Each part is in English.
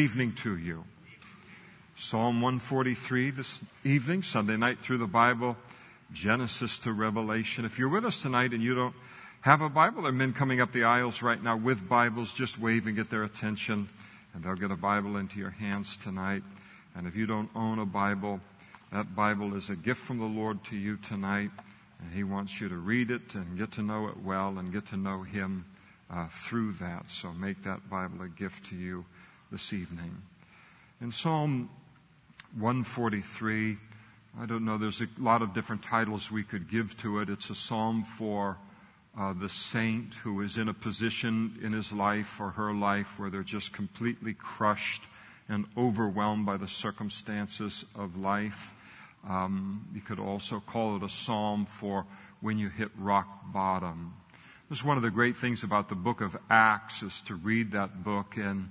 evening to you. Psalm 143 this evening, Sunday night through the Bible, Genesis to Revelation. If you're with us tonight and you don't have a Bible, there are men coming up the aisles right now with Bibles. Just wave and get their attention, and they'll get a Bible into your hands tonight. And if you don't own a Bible, that Bible is a gift from the Lord to you tonight, and He wants you to read it and get to know it well and get to know Him uh, through that. So make that Bible a gift to you this evening. In Psalm 143, I don't know, there's a lot of different titles we could give to it. It's a psalm for uh, the saint who is in a position in his life or her life where they're just completely crushed and overwhelmed by the circumstances of life. Um, you could also call it a psalm for when you hit rock bottom. This is one of the great things about the book of Acts is to read that book and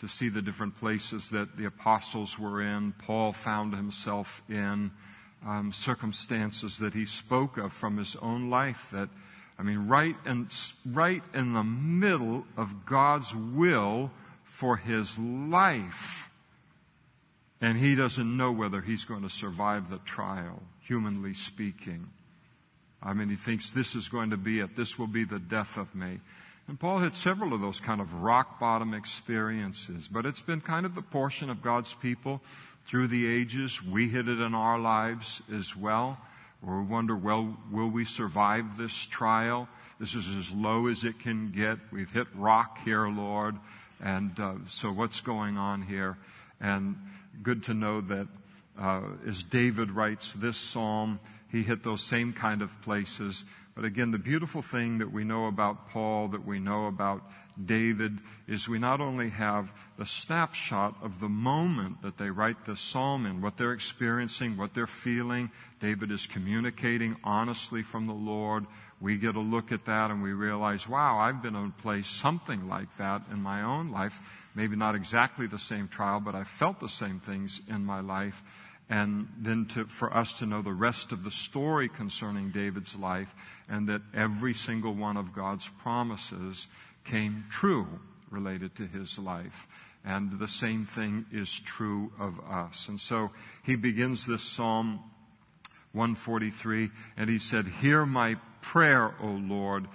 to see the different places that the apostles were in. Paul found himself in um, circumstances that he spoke of from his own life that, I mean, right in, right in the middle of God's will for his life. And he doesn't know whether he's going to survive the trial, humanly speaking. I mean, he thinks this is going to be it. This will be the death of me. And Paul had several of those kind of rock bottom experiences, but it's been kind of the portion of God's people through the ages. We hit it in our lives as well, where we wonder, well, will we survive this trial? This is as low as it can get. We've hit rock here, Lord. And uh, so what's going on here? And good to know that uh, as David writes this psalm, he hit those same kind of places. But again, the beautiful thing that we know about Paul, that we know about David, is we not only have the snapshot of the moment that they write the psalm in, what they're experiencing, what they're feeling. David is communicating honestly from the Lord. We get a look at that and we realize, wow, I've been in a place something like that in my own life. Maybe not exactly the same trial, but I felt the same things in my life and then to, for us to know the rest of the story concerning David's life and that every single one of God's promises came true related to his life. And the same thing is true of us. And so he begins this Psalm 143 and he said, Hear my prayer, O Lord.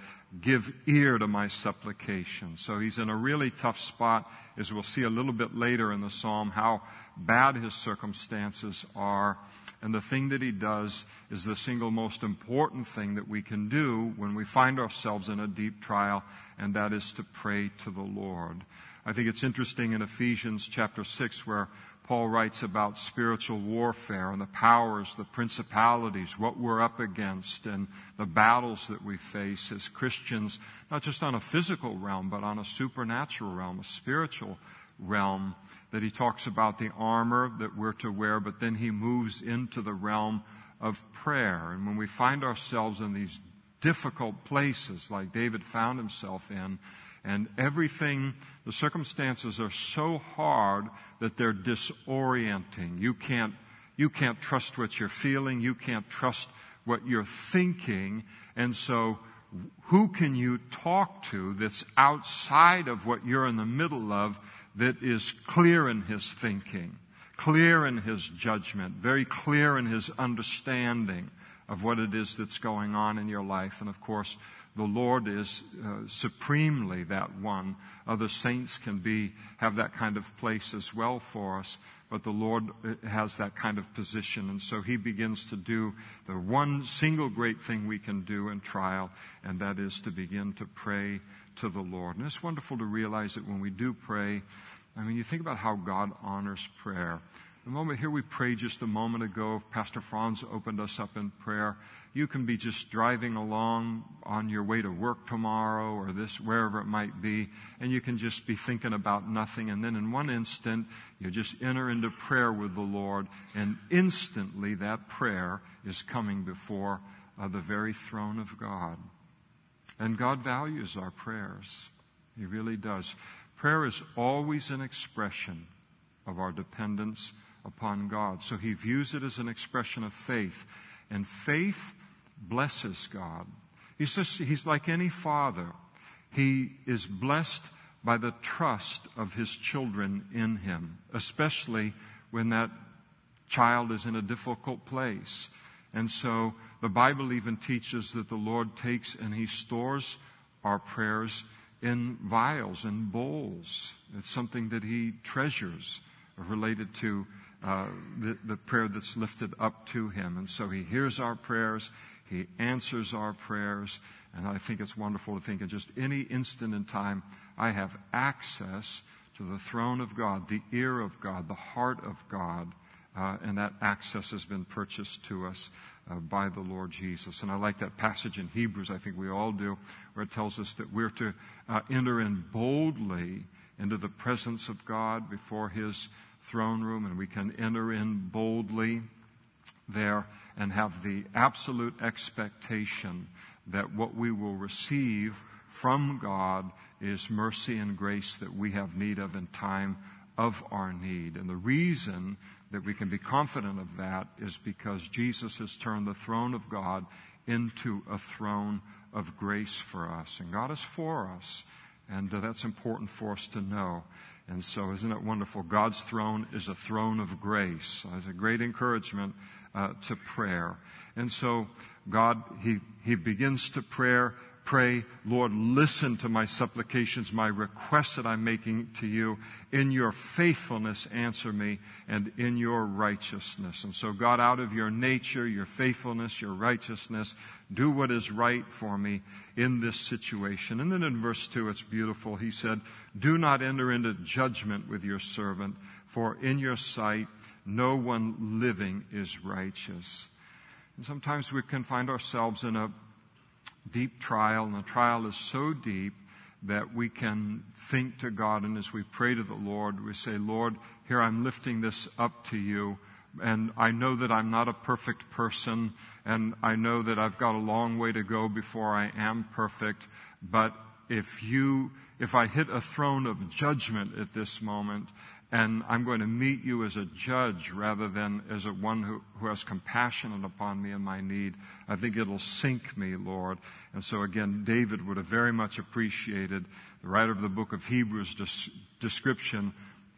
Give ear to my supplication. So he's in a really tough spot, as we'll see a little bit later in the Psalm, how bad his circumstances are. And the thing that he does is the single most important thing that we can do when we find ourselves in a deep trial, and that is to pray to the Lord. I think it's interesting in Ephesians chapter 6 where Paul writes about spiritual warfare and the powers, the principalities, what we're up against, and the battles that we face as Christians, not just on a physical realm, but on a supernatural realm, a spiritual realm that he talks about the armor that we're to wear, but then he moves into the realm of prayer. And when we find ourselves in these difficult places like David found himself in, and everything, the circumstances are so hard that they're disorienting. You can't, you can't trust what you're feeling. You can't trust what you're thinking. And so who can you talk to that's outside of what you're in the middle of that is clear in his thinking, clear in his judgment, very clear in his understanding of what it is that's going on in your life. And of course, the Lord is uh, supremely that one. Other saints can be, have that kind of place as well for us, but the Lord uh, has that kind of position. And so he begins to do the one single great thing we can do in trial, and that is to begin to pray to the Lord. And it's wonderful to realize that when we do pray, I mean, you think about how God honors prayer. The moment here we prayed just a moment ago, Pastor Franz opened us up in prayer. You can be just driving along on your way to work tomorrow or this, wherever it might be, and you can just be thinking about nothing. And then in one instant, you just enter into prayer with the Lord, and instantly that prayer is coming before uh, the very throne of God. And God values our prayers. He really does. Prayer is always an expression of our dependence upon God. So he views it as an expression of faith. And faith blesses God. He's, just, he's like any father. He is blessed by the trust of his children in him, especially when that child is in a difficult place. And so the Bible even teaches that the Lord takes and he stores our prayers in vials and bowls. It's something that he treasures related to uh, the, the prayer that's lifted up to him. And so he hears our prayers, he answers our prayers, and I think it's wonderful to think in just any instant in time, I have access to the throne of God, the ear of God, the heart of God, uh, and that access has been purchased to us uh, by the Lord Jesus. And I like that passage in Hebrews, I think we all do, where it tells us that we're to uh, enter in boldly into the presence of God before His throne room, and we can enter in boldly there and have the absolute expectation that what we will receive from God is mercy and grace that we have need of in time of our need. And the reason that we can be confident of that is because Jesus has turned the throne of God into a throne of grace for us. And God is for us. And uh, that's important for us to know. And so, isn't it wonderful? God's throne is a throne of grace. It's a great encouragement uh, to prayer. And so, God, He, He begins to prayer, pray, Lord, listen to my supplications, my requests that I'm making to you. In your faithfulness, answer me, and in your righteousness. And so, God, out of your nature, your faithfulness, your righteousness, do what is right for me in this situation. And then in verse 2, it's beautiful. He said, Do not enter into judgment with your servant, for in your sight no one living is righteous. And sometimes we can find ourselves in a deep trial, and the trial is so deep that we can think to God, and as we pray to the Lord, we say, Lord, here I'm lifting this up to you and I know that I'm not a perfect person, and I know that I've got a long way to go before I am perfect. But if you, if I hit a throne of judgment at this moment, and I'm going to meet you as a judge rather than as a one who, who has compassion upon me and my need. I think it'll sink me, Lord. And so again, David would have very much appreciated the writer of the book of Hebrews description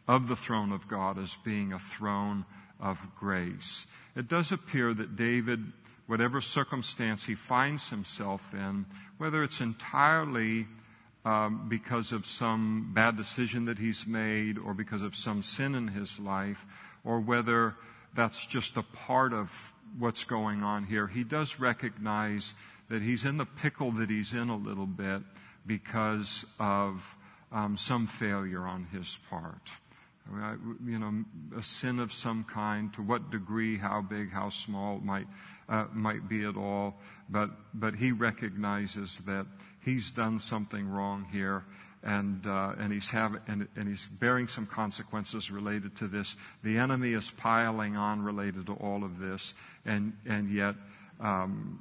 of the throne of God as being a throne of grace. It does appear that David, whatever circumstance he finds himself in, whether it's entirely um, because of some bad decision that he's made or because of some sin in his life, or whether that's just a part of what's going on here, he does recognize that he's in the pickle that he's in a little bit because of um, some failure on his part you know, a sin of some kind, to what degree, how big, how small might, uh, might be at all. But, but he recognizes that he's done something wrong here and, uh, and, he's have, and, and he's bearing some consequences related to this. The enemy is piling on related to all of this, and, and yet, um,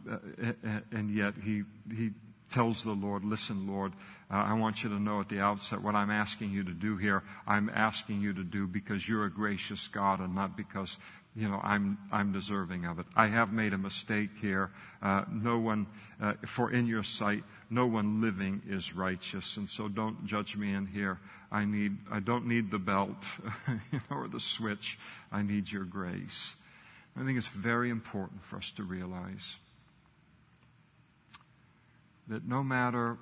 and yet he, he tells the Lord, listen, Lord, uh, I want you to know at the outset what I'm asking you to do here. I'm asking you to do because you're a gracious God and not because, you know, I'm, I'm deserving of it. I have made a mistake here. Uh, no one, uh, for in your sight, no one living is righteous. And so don't judge me in here. I need, I don't need the belt you know, or the switch. I need your grace. I think it's very important for us to realize that no matter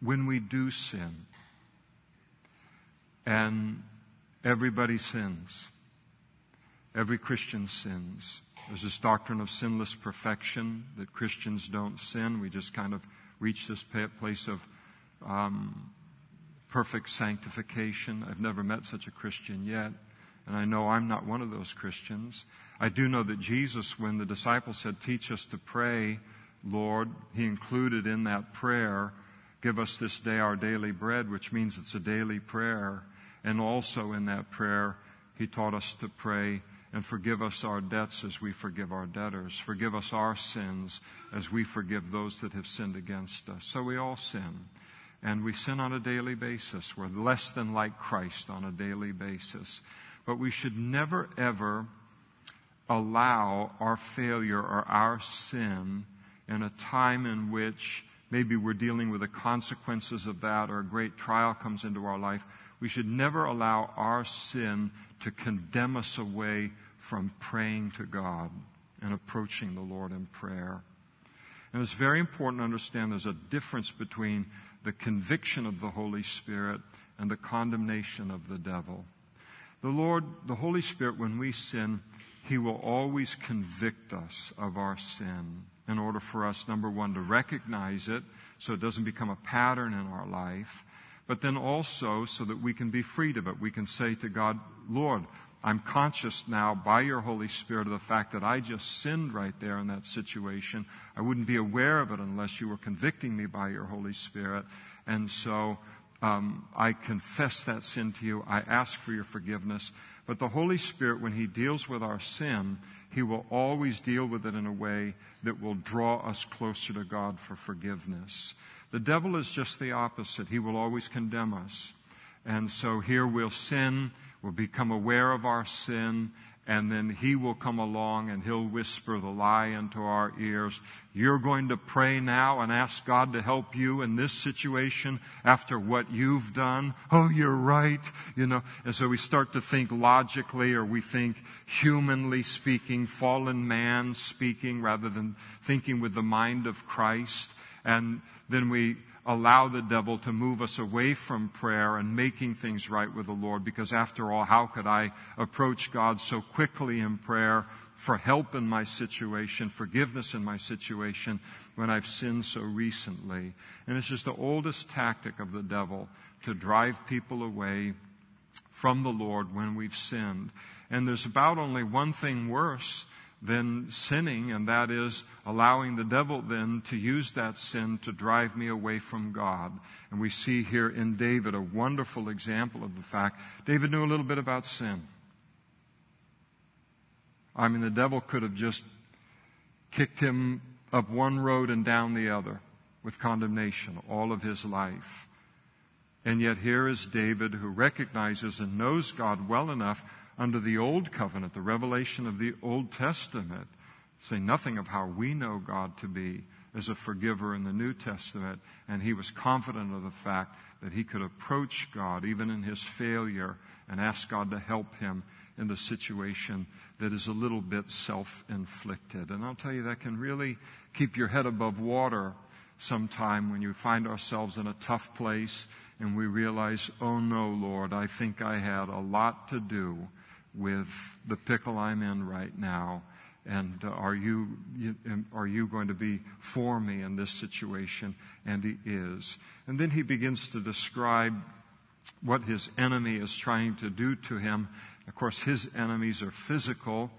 when we do sin, and everybody sins, every Christian sins. There's this doctrine of sinless perfection that Christians don't sin. We just kind of reach this place of um, perfect sanctification. I've never met such a Christian yet. And I know I'm not one of those Christians. I do know that Jesus, when the disciples said, Teach us to pray, Lord, He included in that prayer, Give us this day our daily bread, which means it's a daily prayer. And also in that prayer, He taught us to pray and forgive us our debts as we forgive our debtors. Forgive us our sins as we forgive those that have sinned against us. So we all sin. And we sin on a daily basis. We're less than like Christ on a daily basis. But we should never ever allow our failure or our sin in a time in which maybe we're dealing with the consequences of that or a great trial comes into our life, we should never allow our sin to condemn us away from praying to God and approaching the Lord in prayer. And it's very important to understand there's a difference between the conviction of the Holy Spirit and the condemnation of the devil. The Lord, the Holy Spirit, when we sin, He will always convict us of our sin in order for us, number one, to recognize it so it doesn't become a pattern in our life, but then also so that we can be freed of it. We can say to God, Lord, I'm conscious now by your Holy Spirit of the fact that I just sinned right there in that situation. I wouldn't be aware of it unless you were convicting me by your Holy Spirit. And so um, I confess that sin to you. I ask for your forgiveness. But the Holy Spirit, when He deals with our sin, He will always deal with it in a way that will draw us closer to God for forgiveness. The devil is just the opposite. He will always condemn us. And so here we'll sin, we'll become aware of our sin, and then he will come along and he'll whisper the lie into our ears. You're going to pray now and ask God to help you in this situation after what you've done. Oh, you're right. You know, and so we start to think logically or we think humanly speaking, fallen man speaking rather than thinking with the mind of Christ. And then we allow the devil to move us away from prayer and making things right with the Lord because after all, how could I approach God so quickly in prayer for help in my situation, forgiveness in my situation when I've sinned so recently? And it's just the oldest tactic of the devil to drive people away from the Lord when we've sinned. And there's about only one thing worse than sinning, and that is allowing the devil then to use that sin to drive me away from God. And we see here in David a wonderful example of the fact David knew a little bit about sin. I mean, the devil could have just kicked him up one road and down the other with condemnation all of his life. And yet here is David who recognizes and knows God well enough under the Old Covenant, the revelation of the Old Testament, say nothing of how we know God to be as a forgiver in the New Testament. And he was confident of the fact that he could approach God even in his failure and ask God to help him in the situation that is a little bit self inflicted. And I'll tell you, that can really keep your head above water sometime when you find ourselves in a tough place and we realize, oh no, Lord, I think I had a lot to do with the pickle I'm in right now? And are you, are you going to be for me in this situation? And he is. And then he begins to describe what his enemy is trying to do to him. Of course, his enemies are physical.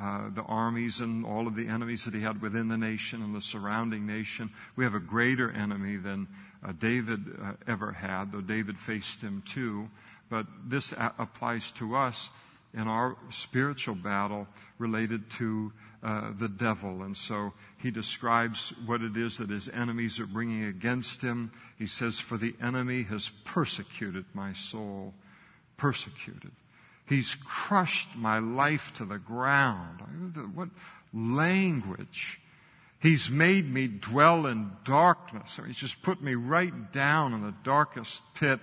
Uh, the armies and all of the enemies that he had within the nation and the surrounding nation. We have a greater enemy than uh, David uh, ever had, though David faced him too. But this a- applies to us in our spiritual battle related to uh, the devil. And so he describes what it is that his enemies are bringing against him. He says, For the enemy has persecuted my soul. Persecuted. He's crushed my life to the ground. What language. He's made me dwell in darkness. He's just put me right down in the darkest pit.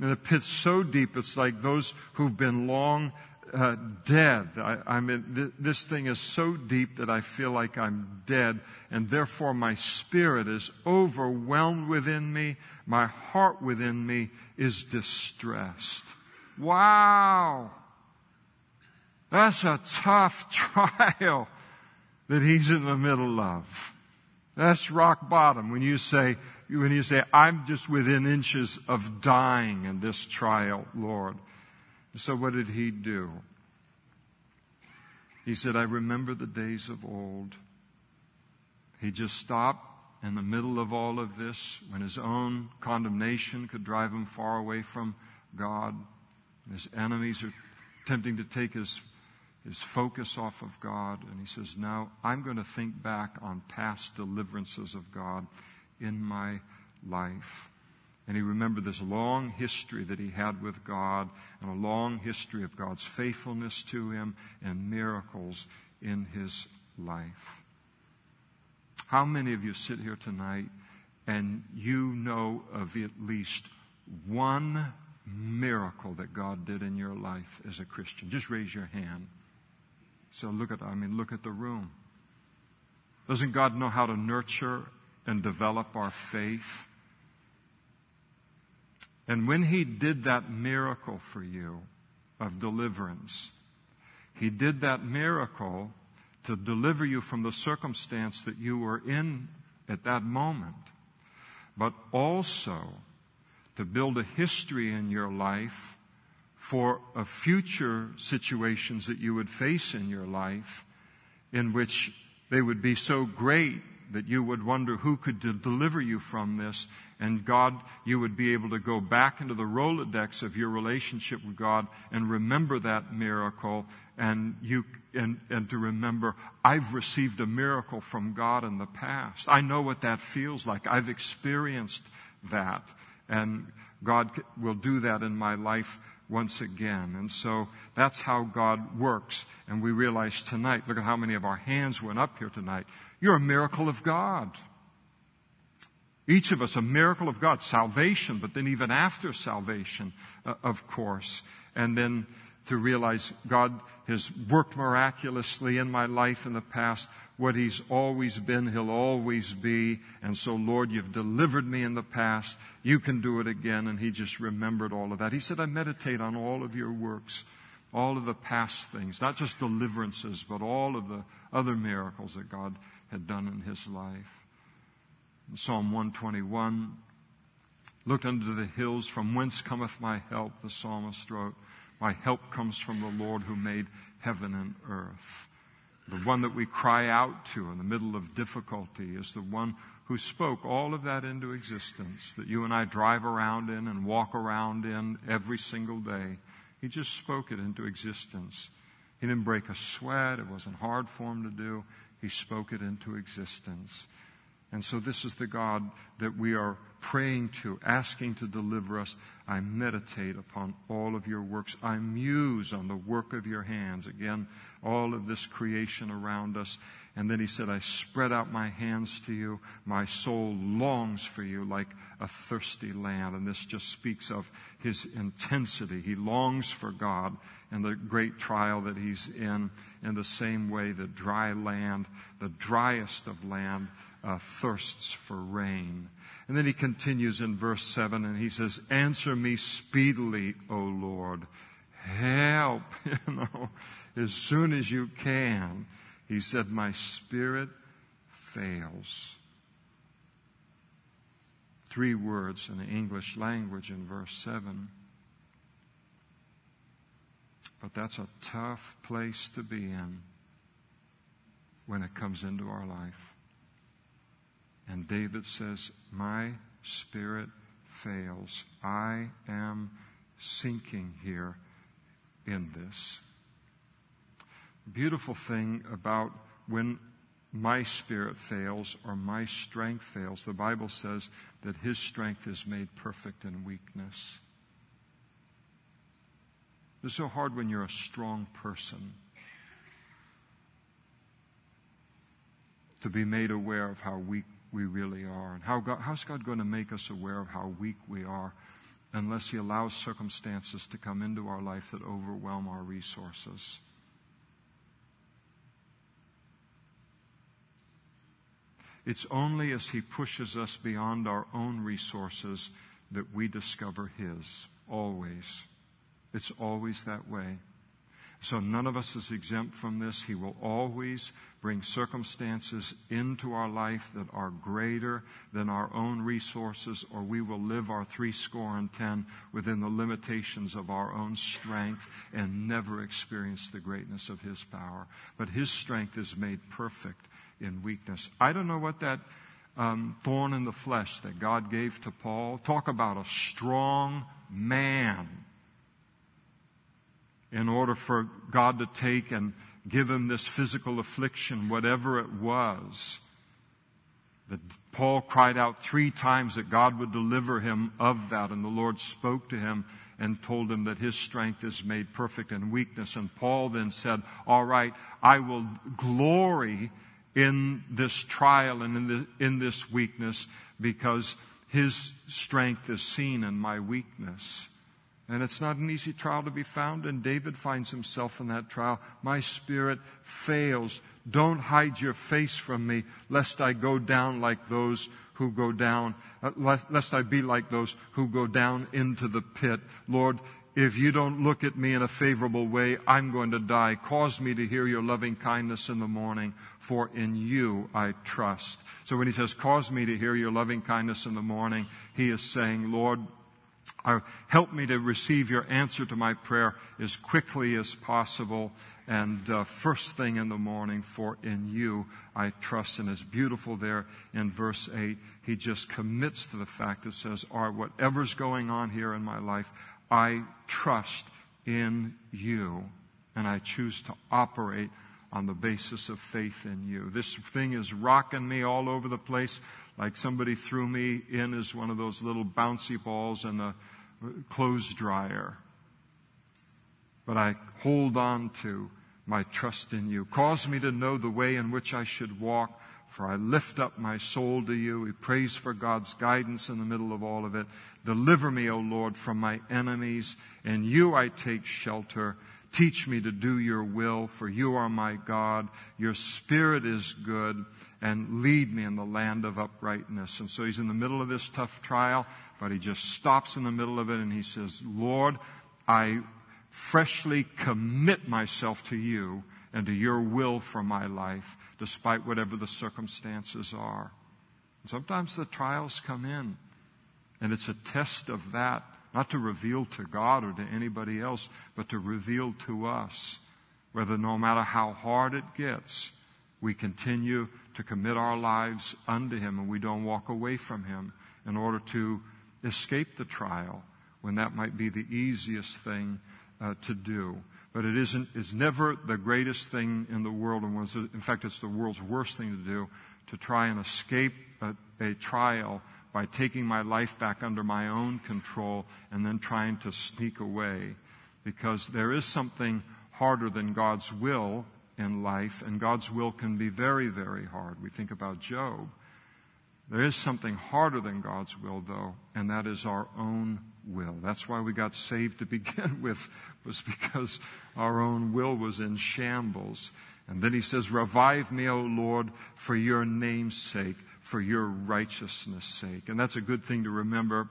In a pit so deep, it's like those who've been long uh, dead. I, I mean, th- this thing is so deep that I feel like I'm dead, and therefore my spirit is overwhelmed within me. My heart within me is distressed. Wow! That's a tough trial that he's in the middle of. That's rock bottom when you say, when you say, I'm just within inches of dying in this trial, Lord. So what did he do? He said, I remember the days of old. He just stopped in the middle of all of this when his own condemnation could drive him far away from God. His enemies are attempting to take his, his focus off of God. And he says, Now I'm going to think back on past deliverances of God in my life. And he remembered this long history that he had with God and a long history of God's faithfulness to him and miracles in his life. How many of you sit here tonight and you know of at least one miracle that God did in your life as a Christian. Just raise your hand. So look at, I mean, look at the room. Doesn't God know how to nurture and develop our faith? And when He did that miracle for you of deliverance, He did that miracle to deliver you from the circumstance that you were in at that moment, but also to build a history in your life for a future situations that you would face in your life in which they would be so great that you would wonder who could de- deliver you from this. And God, you would be able to go back into the Rolodex of your relationship with God and remember that miracle and you, and, and to remember, I've received a miracle from God in the past. I know what that feels like. I've experienced that. And God will do that in my life once again. And so that's how God works. And we realize tonight, look at how many of our hands went up here tonight. You're a miracle of God. Each of us a miracle of God, salvation, but then even after salvation, uh, of course. And then to realize God has worked miraculously in my life in the past. What He's always been, He'll always be. And so, Lord, you've delivered me in the past. You can do it again. And He just remembered all of that. He said, I meditate on all of your works, all of the past things, not just deliverances, but all of the other miracles that God had done in His life. In Psalm 121, looked unto the hills, from whence cometh my help, the psalmist wrote. My help comes from the Lord who made heaven and earth. The one that we cry out to in the middle of difficulty is the one who spoke all of that into existence that you and I drive around in and walk around in every single day. He just spoke it into existence. He didn't break a sweat. It wasn't hard for him to do. He spoke it into existence. And so this is the God that we are praying to, asking to deliver us. I meditate upon all of your works. I muse on the work of your hands. Again, all of this creation around us. And then he said, I spread out my hands to you. My soul longs for you like a thirsty land. And this just speaks of his intensity. He longs for God and the great trial that he's in, in the same way the dry land, the driest of land, uh, thirsts for rain. And then he continues in verse 7 and he says, Answer me speedily, O Lord. Help, you know, as soon as you can. He said, My spirit fails. Three words in the English language in verse 7. But that's a tough place to be in when it comes into our life. And David says, My spirit fails. I am sinking here in this. Beautiful thing about when my spirit fails or my strength fails, the Bible says that his strength is made perfect in weakness. It's so hard when you're a strong person to be made aware of how weak we really are. And how God, how's God going to make us aware of how weak we are unless He allows circumstances to come into our life that overwhelm our resources? It's only as He pushes us beyond our own resources that we discover His. Always. It's always that way. So none of us is exempt from this. He will always bring circumstances into our life that are greater than our own resources, or we will live our three score and ten within the limitations of our own strength and never experience the greatness of His power. But His strength is made perfect in weakness. I don't know what that um, thorn in the flesh that God gave to Paul. Talk about a strong man in order for God to take and give him this physical affliction, whatever it was. That Paul cried out three times that God would deliver him of that, and the Lord spoke to him and told him that his strength is made perfect in weakness. And Paul then said, All right, I will glory in this trial and in, the, in this weakness because his strength is seen in my weakness. And it's not an easy trial to be found, and David finds himself in that trial. My spirit fails. Don't hide your face from me, lest I go down like those who go down, uh, lest, lest I be like those who go down into the pit. Lord, if you don't look at me in a favorable way, I'm going to die. Cause me to hear your loving kindness in the morning, for in you I trust. So when he says, cause me to hear your loving kindness in the morning, he is saying, Lord, uh, help me to receive your answer to my prayer as quickly as possible and uh, first thing in the morning, for in you I trust. And it's beautiful there in verse 8. He just commits to the fact that says, Or whatever's going on here in my life, I trust in you, and I choose to operate on the basis of faith in you. This thing is rocking me all over the place, like somebody threw me in as one of those little bouncy balls in the clothes dryer. But I hold on to my trust in you. Cause me to know the way in which I should walk for I lift up my soul to you. He prays for God's guidance in the middle of all of it. Deliver me, O Lord, from my enemies. In you I take shelter. Teach me to do your will, for you are my God. Your spirit is good, and lead me in the land of uprightness. And so he's in the middle of this tough trial, but he just stops in the middle of it and he says, Lord, I freshly commit myself to you and to your will for my life, despite whatever the circumstances are. And sometimes the trials come in, and it's a test of that, not to reveal to God or to anybody else, but to reveal to us whether no matter how hard it gets, we continue to commit our lives unto Him and we don't walk away from Him in order to escape the trial when that might be the easiest thing uh, to do but it isn't, it's never the greatest thing in the world. And was, in fact, it's the world's worst thing to do to try and escape a, a trial by taking my life back under my own control and then trying to sneak away. Because there is something harder than God's will in life, and God's will can be very, very hard. We think about Job. There is something harder than God's will, though, and that is our own will. That's why we got saved to begin with, was because our own will was in shambles. And then he says, Revive me, O Lord, for your name's sake, for your righteousness' sake. And that's a good thing to remember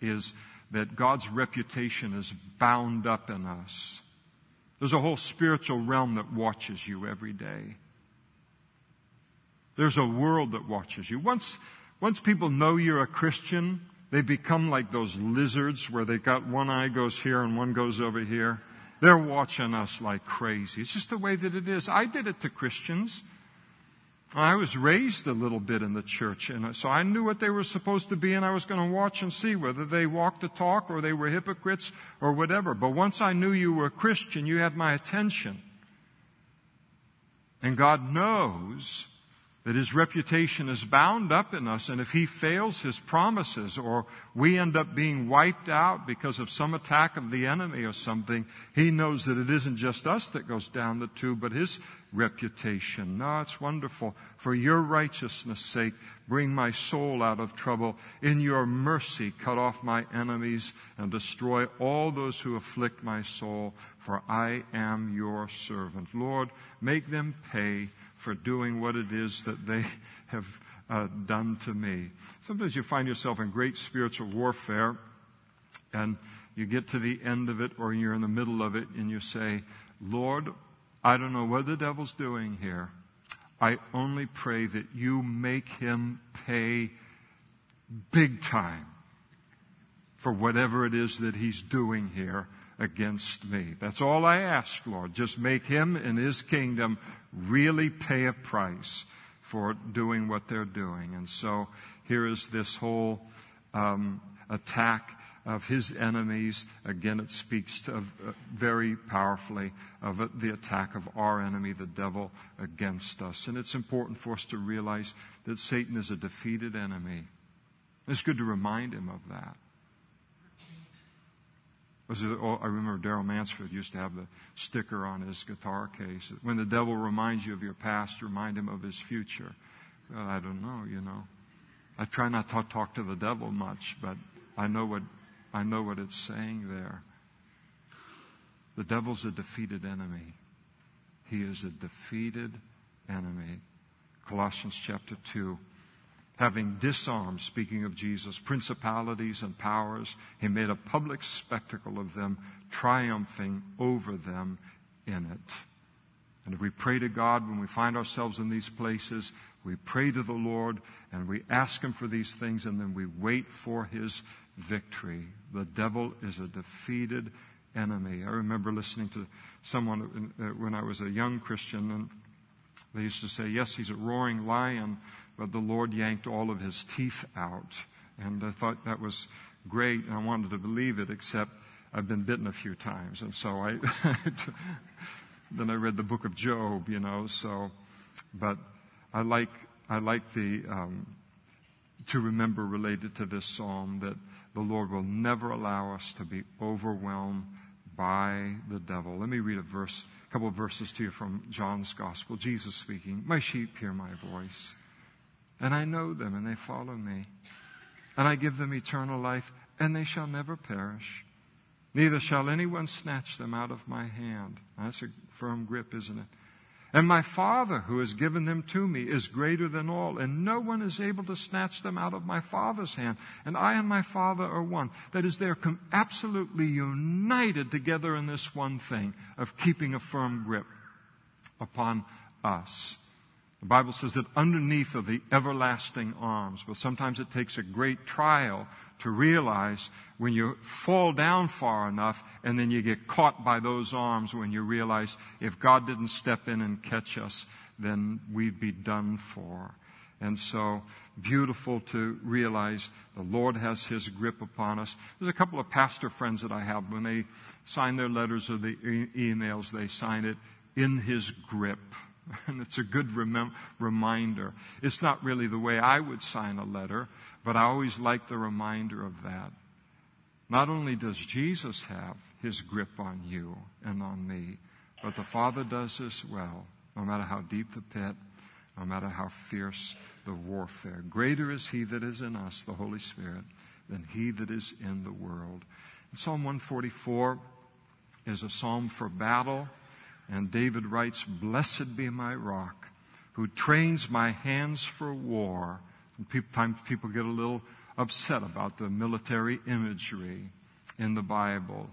is that God's reputation is bound up in us. There's a whole spiritual realm that watches you every day. There's a world that watches you. Once, once people know you're a Christian, they become like those lizards where they got one eye goes here and one goes over here. They're watching us like crazy. It's just the way that it is. I did it to Christians. I was raised a little bit in the church, and so I knew what they were supposed to be, and I was going to watch and see whether they walked the talk or they were hypocrites or whatever. But once I knew you were a Christian, you had my attention. And God knows that his reputation is bound up in us, and if he fails his promises, or we end up being wiped out because of some attack of the enemy or something, he knows that it isn't just us that goes down the tube, but his reputation. No, it's wonderful. For your righteousness' sake, bring my soul out of trouble. In your mercy, cut off my enemies and destroy all those who afflict my soul, for I am your servant. Lord, make them pay for doing what it is that they have uh, done to me. Sometimes you find yourself in great spiritual warfare and you get to the end of it or you're in the middle of it and you say, Lord, I don't know what the devil's doing here. I only pray that you make him pay big time for whatever it is that he's doing here against me. That's all I ask, Lord. Just make him and his kingdom really pay a price for doing what they're doing. And so here is this whole um, attack of his enemies. Again, it speaks to, uh, very powerfully of uh, the attack of our enemy, the devil, against us. And it's important for us to realize that Satan is a defeated enemy. It's good to remind him of that. Was it, oh, I remember Darrell Mansfield used to have the sticker on his guitar case. When the devil reminds you of your past, remind him of his future. Well, I don't know, you know. I try not to talk to the devil much, but I know what, I know what it's saying there. The devil's a defeated enemy. He is a defeated enemy. Colossians chapter 2 having disarmed, speaking of Jesus, principalities and powers, he made a public spectacle of them, triumphing over them in it. And if we pray to God when we find ourselves in these places, we pray to the Lord and we ask Him for these things and then we wait for His victory. The devil is a defeated enemy. I remember listening to someone uh, when I was a young Christian and they used to say, yes, he's a roaring lion, but the Lord yanked all of his teeth out. And I thought that was great, and I wanted to believe it, except I've been bitten a few times. And so I, then I read the book of Job, you know, so, but I like, I like the, um, to remember related to this psalm that the Lord will never allow us to be overwhelmed by the devil. Let me read a verse, a couple of verses to you from John's gospel. Jesus speaking, My sheep hear my voice. And I know them, and they follow me. And I give them eternal life, and they shall never perish. Neither shall anyone snatch them out of my hand. That's a firm grip, isn't it? And my Father, who has given them to me, is greater than all, and no one is able to snatch them out of my Father's hand. And I and my Father are one. That is, they're absolutely united together in this one thing of keeping a firm grip upon us. The Bible says that underneath are the everlasting arms, well, sometimes it takes a great trial to realize when you fall down far enough and then you get caught by those arms when you realize if God didn't step in and catch us, then we'd be done for. And so beautiful to realize the Lord has His grip upon us. There's a couple of pastor friends that I have. When they sign their letters or the e- emails, they sign it in His grip. And it's a good rem- reminder. It's not really the way I would sign a letter, but I always like the reminder of that. Not only does Jesus have his grip on you and on me, but the Father does as well, no matter how deep the pit, no matter how fierce the warfare. Greater is he that is in us, the Holy Spirit, than he that is in the world. And Psalm 144 is a psalm for battle. And David writes, Blessed be my rock, who trains my hands for war. Sometimes people get a little upset about the military imagery in the Bible,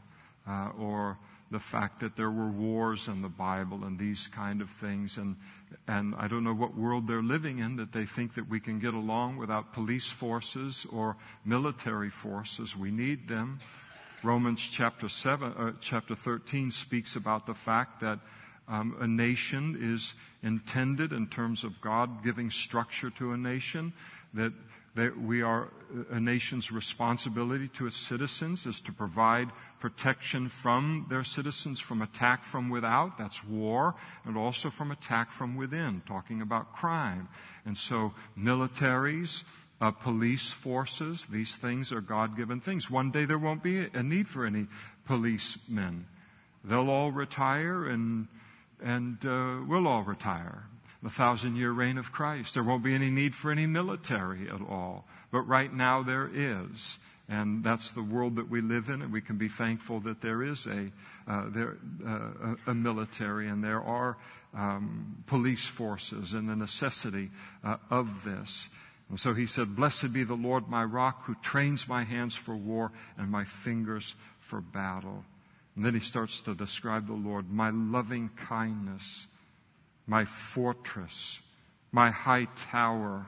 uh, or the fact that there were wars in the Bible and these kind of things. And, and I don't know what world they're living in that they think that we can get along without police forces or military forces. We need them. Romans chapter 7, uh, chapter 13 speaks about the fact that um, a nation is intended in terms of God giving structure to a nation, that, that we are a nation's responsibility to its citizens is to provide protection from their citizens from attack from without, that's war, and also from attack from within, talking about crime. And so militaries, uh, police forces. These things are God given things. One day there won't be a need for any policemen. They'll all retire and, and uh, we'll all retire. The thousand year reign of Christ. There won't be any need for any military at all. But right now there is. And that's the world that we live in, and we can be thankful that there is a, uh, there, uh, a military and there are um, police forces and the necessity uh, of this. And so he said, Blessed be the Lord my rock who trains my hands for war and my fingers for battle. And then he starts to describe the Lord, my loving kindness, my fortress, my high tower,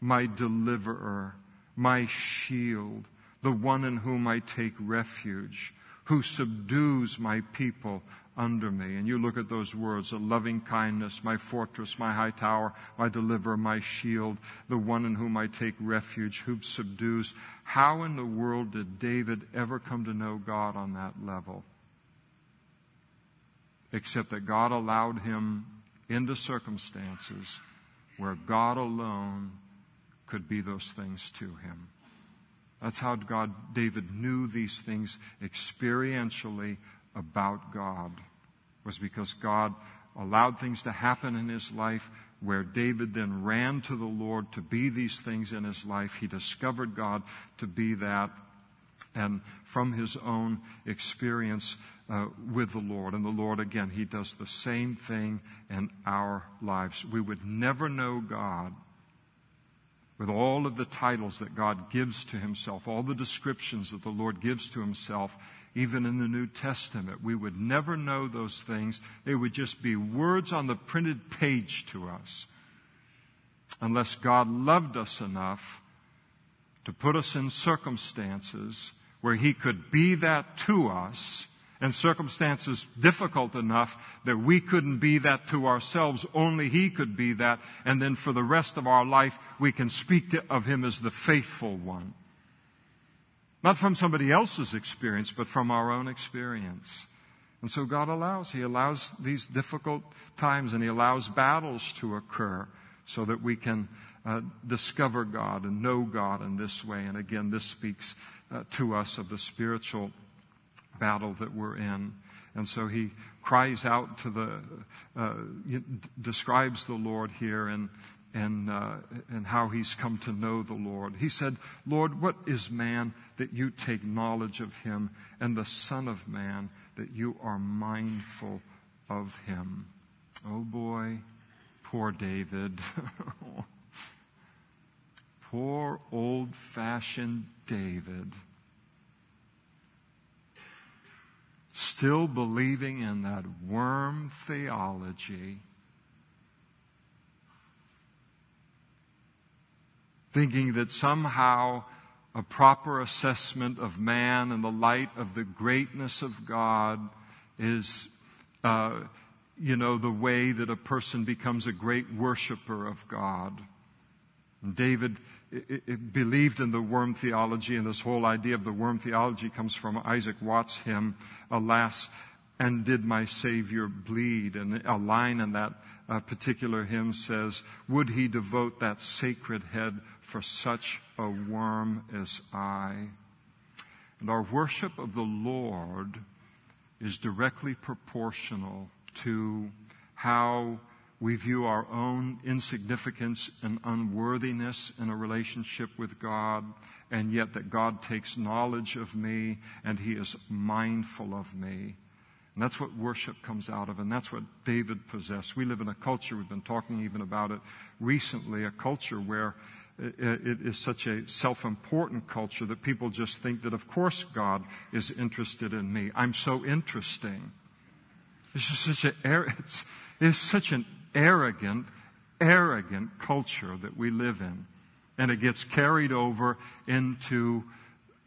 my deliverer, my shield, the one in whom I take refuge, who subdues my people under me. And you look at those words, a loving kindness, my fortress, my high tower, my deliverer, my shield, the one in whom I take refuge, who subdues. How in the world did David ever come to know God on that level? Except that God allowed him into circumstances where God alone could be those things to him. That's how God, David knew these things experientially about God, was because God allowed things to happen in his life where David then ran to the Lord to be these things in his life. He discovered God to be that. And from his own experience uh, with the Lord. And the Lord, again, he does the same thing in our lives. We would never know God with all of the titles that God gives to himself, all the descriptions that the Lord gives to himself, even in the New Testament. We would never know those things. They would just be words on the printed page to us. Unless God loved us enough to put us in circumstances where He could be that to us and circumstances difficult enough that we couldn't be that to ourselves. Only He could be that. And then for the rest of our life, we can speak to, of Him as the faithful one. Not from somebody else's experience, but from our own experience. And so God allows, He allows these difficult times and He allows battles to occur so that we can uh, discover God and know God in this way. And again, this speaks uh, to us of the spiritual battle that we're in. And so he cries out to the, uh, describes the Lord here and, and, uh, and how he's come to know the Lord. He said, Lord, what is man that you take knowledge of him, and the Son of Man that you are mindful of him? Oh boy, poor David. poor old fashioned David. still believing in that worm theology, thinking that somehow a proper assessment of man in the light of the greatness of God is, uh, you know, the way that a person becomes a great worshiper of God. And David it, it believed in the worm theology, and this whole idea of the worm theology comes from Isaac Watts' hymn, Alas, and did my Savior bleed? And a line in that uh, particular hymn says, Would he devote that sacred head for such a worm as I? And our worship of the Lord is directly proportional to how we view our own insignificance and unworthiness in a relationship with God, and yet that God takes knowledge of me and He is mindful of me. And that's what worship comes out of, and that's what David possessed. We live in a culture, we've been talking even about it recently, a culture where it is such a self important culture that people just think that, of course, God is interested in me. I'm so interesting. It's just such a, it's, it's such an arrogant, arrogant culture that we live in. And it gets carried over into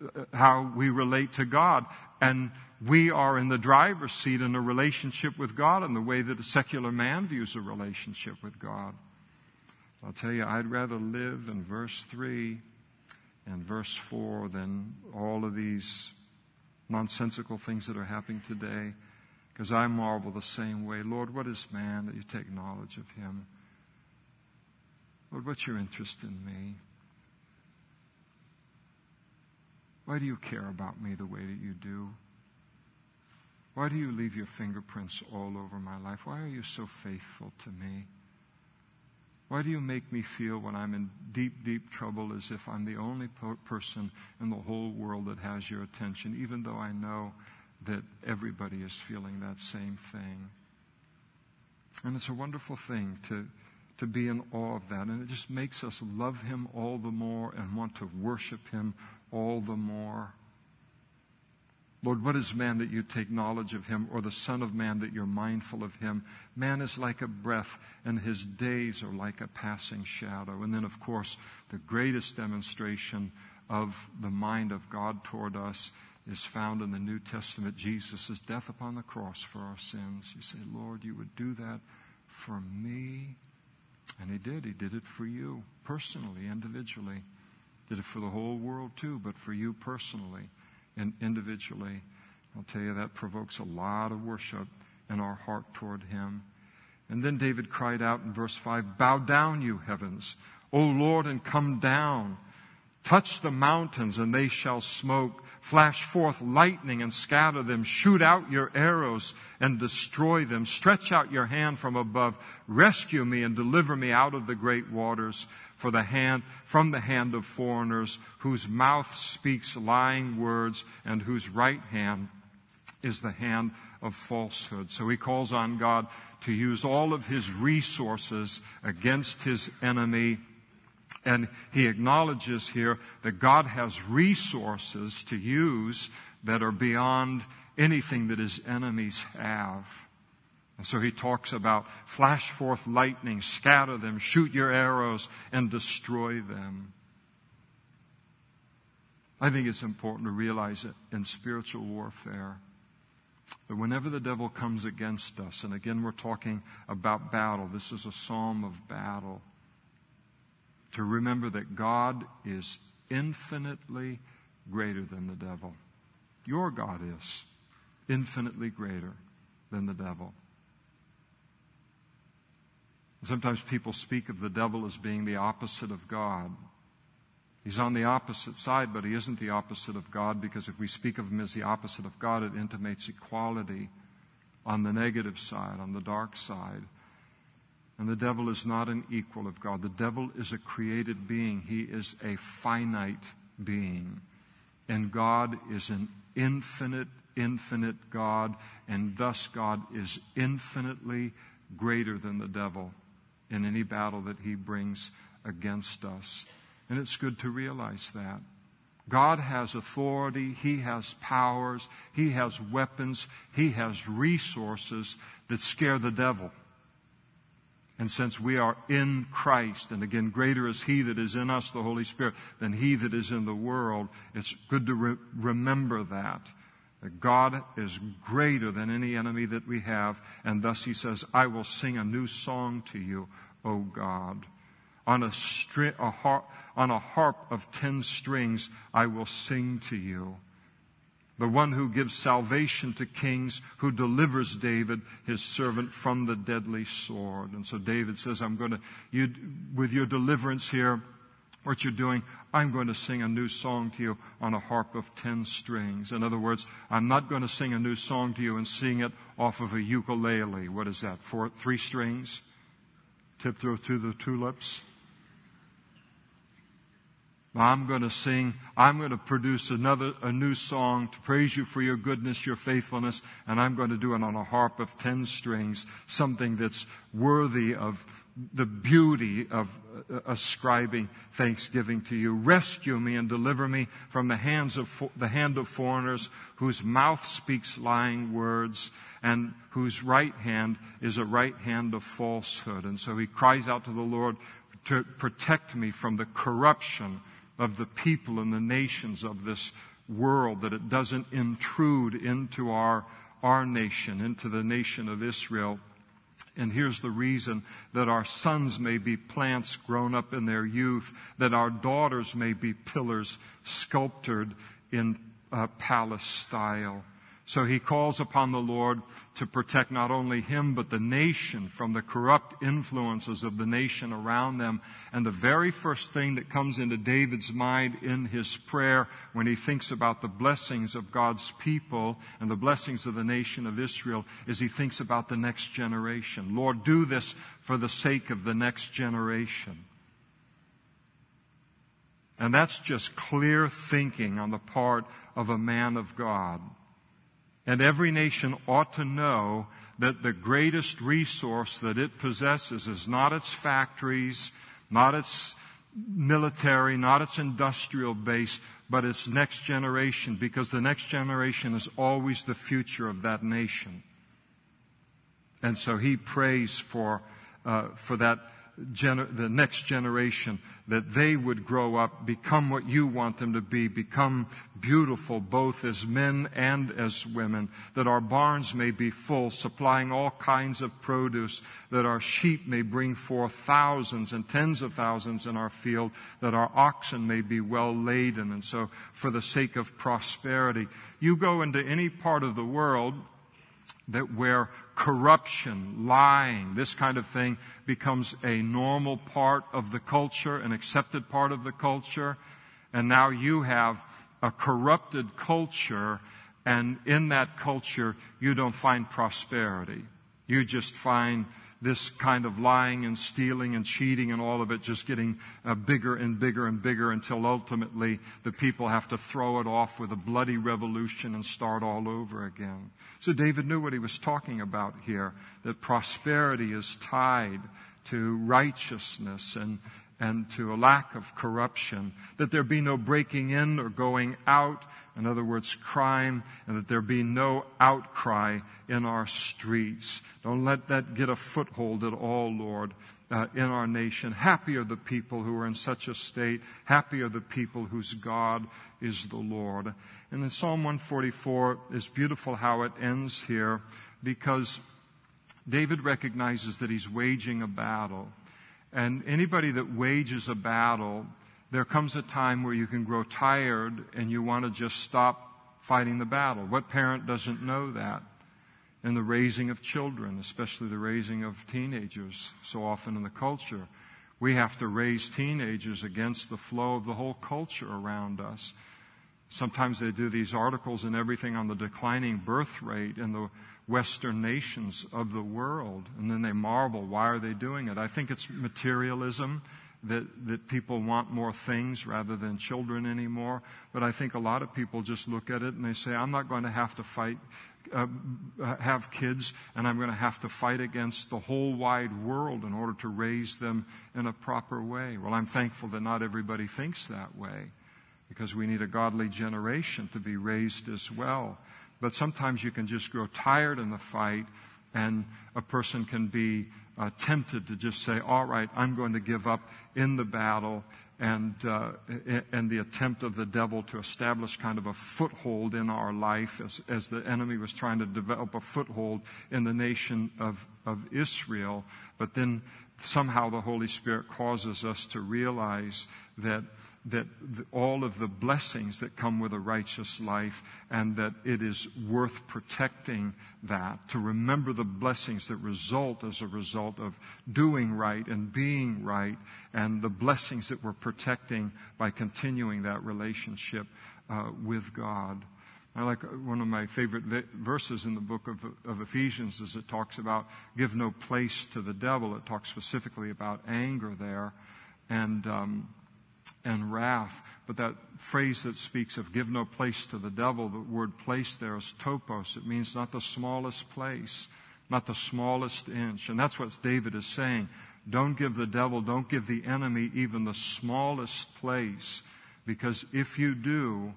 uh, how we relate to God. And we are in the driver's seat in a relationship with God in the way that a secular man views a relationship with God. I'll tell you, I'd rather live in verse 3 and verse 4 than all of these nonsensical things that are happening today. Because I marvel the same way. Lord, what is man that you take knowledge of him? Lord, what's your interest in me? Why do you care about me the way that you do? Why do you leave your fingerprints all over my life? Why are you so faithful to me? Why do you make me feel when I'm in deep, deep trouble as if I'm the only person in the whole world that has your attention, even though I know that everybody is feeling that same thing. And it's a wonderful thing to, to be in awe of that. And it just makes us love Him all the more and want to worship Him all the more. Lord, what is man that you take knowledge of him, or the Son of Man that you're mindful of him? Man is like a breath, and his days are like a passing shadow. And then, of course, the greatest demonstration of the mind of God toward us is found in the New Testament, Jesus' death upon the cross for our sins. You say, Lord, you would do that for me. And he did. He did it for you personally, individually. Did it for the whole world too, but for you personally and individually. I'll tell you that provokes a lot of worship in our heart toward him. And then David cried out in verse 5 Bow down, you heavens, O Lord, and come down. Touch the mountains and they shall smoke. Flash forth lightning and scatter them. Shoot out your arrows and destroy them. Stretch out your hand from above. Rescue me and deliver me out of the great waters for the hand, from the hand of foreigners whose mouth speaks lying words and whose right hand is the hand of falsehood. So he calls on God to use all of his resources against his enemy. And he acknowledges here that God has resources to use that are beyond anything that his enemies have. And so he talks about flash forth lightning, scatter them, shoot your arrows, and destroy them. I think it's important to realize it in spiritual warfare that whenever the devil comes against us, and again we're talking about battle, this is a psalm of battle, to remember that God is infinitely greater than the devil. Your God is infinitely greater than the devil. Sometimes people speak of the devil as being the opposite of God. He's on the opposite side, but he isn't the opposite of God because if we speak of him as the opposite of God, it intimates equality on the negative side, on the dark side. And the devil is not an equal of God. The devil is a created being, he is a finite being. And God is an infinite, infinite God, and thus God is infinitely greater than the devil in any battle that he brings against us. And it's good to realize that. God has authority, He has powers, He has weapons, He has resources that scare the devil. And since we are in Christ, and again, greater is He that is in us, the Holy Spirit, than He that is in the world, it's good to re- remember that. That God is greater than any enemy that we have, and thus He says, I will sing a new song to you, O God. On a, stri- a harp, on a harp of ten strings, I will sing to you. The one who gives salvation to kings, who delivers David, his servant, from the deadly sword. And so David says, I'm going to, you, with your deliverance here, what you're doing, I'm going to sing a new song to you on a harp of ten strings. In other words, I'm not going to sing a new song to you and sing it off of a ukulele. What is that? Four, three strings? Tiptoe through to the tulips? I'm going to sing, I'm going to produce another, a new song to praise you for your goodness, your faithfulness, and I'm going to do it on a harp of ten strings, something that's worthy of the beauty of uh, ascribing thanksgiving to you. Rescue me and deliver me from the hands of, the hand of foreigners whose mouth speaks lying words and whose right hand is a right hand of falsehood. And so he cries out to the Lord to protect me from the corruption of the people and the nations of this world, that it doesn't intrude into our, our nation, into the nation of Israel. And here's the reason that our sons may be plants grown up in their youth, that our daughters may be pillars sculptured in uh, palace style. So he calls upon the Lord to protect not only him, but the nation from the corrupt influences of the nation around them. And the very first thing that comes into David's mind in his prayer when he thinks about the blessings of God's people and the blessings of the nation of Israel is he thinks about the next generation. Lord, do this for the sake of the next generation. And that's just clear thinking on the part of a man of God. And every nation ought to know that the greatest resource that it possesses is not its factories, not its military, not its industrial base, but its next generation, because the next generation is always the future of that nation. And so he prays for, uh, for that gener- the next generation, that they would grow up, become what you want them to be, become beautiful both as men and as women, that our barns may be full, supplying all kinds of produce, that our sheep may bring forth thousands and tens of thousands in our field, that our oxen may be well laden. And so, for the sake of prosperity, you go into any part of the world, that where corruption, lying, this kind of thing becomes a normal part of the culture, an accepted part of the culture, And now you have a corrupted culture, and in that culture, you don't find prosperity. You just find this kind of lying and stealing and cheating and all of it just getting uh, bigger and bigger and bigger until ultimately the people have to throw it off with a bloody revolution and start all over again. So David knew what he was talking about here, that prosperity is tied to righteousness and, and to a lack of corruption, that there be no breaking in or going out, in other words, crime, and that there be no outcry in our streets. Don't let that get a foothold at all, Lord. Uh, in our nation. Happy are the people who are in such a state. Happy are the people whose God is the Lord. And in Psalm 144 it's beautiful how it ends here because David recognizes that he's waging a battle. And anybody that wages a battle, there comes a time where you can grow tired and you want to just stop fighting the battle. What parent doesn't know that? In the raising of children, especially the raising of teenagers, so often in the culture. We have to raise teenagers against the flow of the whole culture around us. Sometimes they do these articles and everything on the declining birth rate in the Western nations of the world, and then they marvel, why are they doing it? I think it's materialism that, that people want more things rather than children anymore. But I think a lot of people just look at it and they say, I'm not going to have to fight, uh, have kids, and I'm going to have to fight against the whole wide world in order to raise them in a proper way. Well, I'm thankful that not everybody thinks that way because we need a godly generation to be raised as well. But sometimes you can just grow tired in the fight, and a person can be uh, tempted to just say, All right, I'm going to give up in the battle. And, uh, and the attempt of the devil to establish kind of a foothold in our life as, as the enemy was trying to develop a foothold in the nation of, of Israel. But then somehow the Holy Spirit causes us to realize that that all of the blessings that come with a righteous life and that it is worth protecting that, to remember the blessings that result as a result of doing right and being right and the blessings that we're protecting by continuing that relationship uh, with God. I like uh, one of my favorite verses in the book of, of Ephesians is it talks about give no place to the devil. It talks specifically about anger there. And, um, and wrath. But that phrase that speaks of give no place to the devil, the word place there is topos. It means not the smallest place, not the smallest inch. And that's what David is saying. Don't give the devil, don't give the enemy even the smallest place. Because if you do,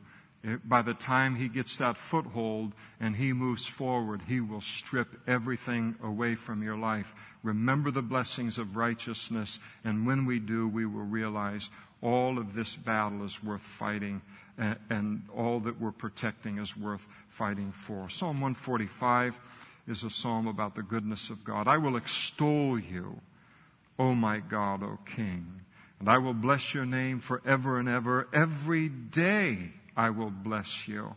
by the time he gets that foothold and he moves forward, he will strip everything away from your life. Remember the blessings of righteousness, and when we do, we will realize all of this battle is worth fighting, and, and all that we're protecting is worth fighting for. Psalm 145 is a psalm about the goodness of God. I will extol you, O my God, O King, and I will bless your name forever and ever. Every day I will bless you.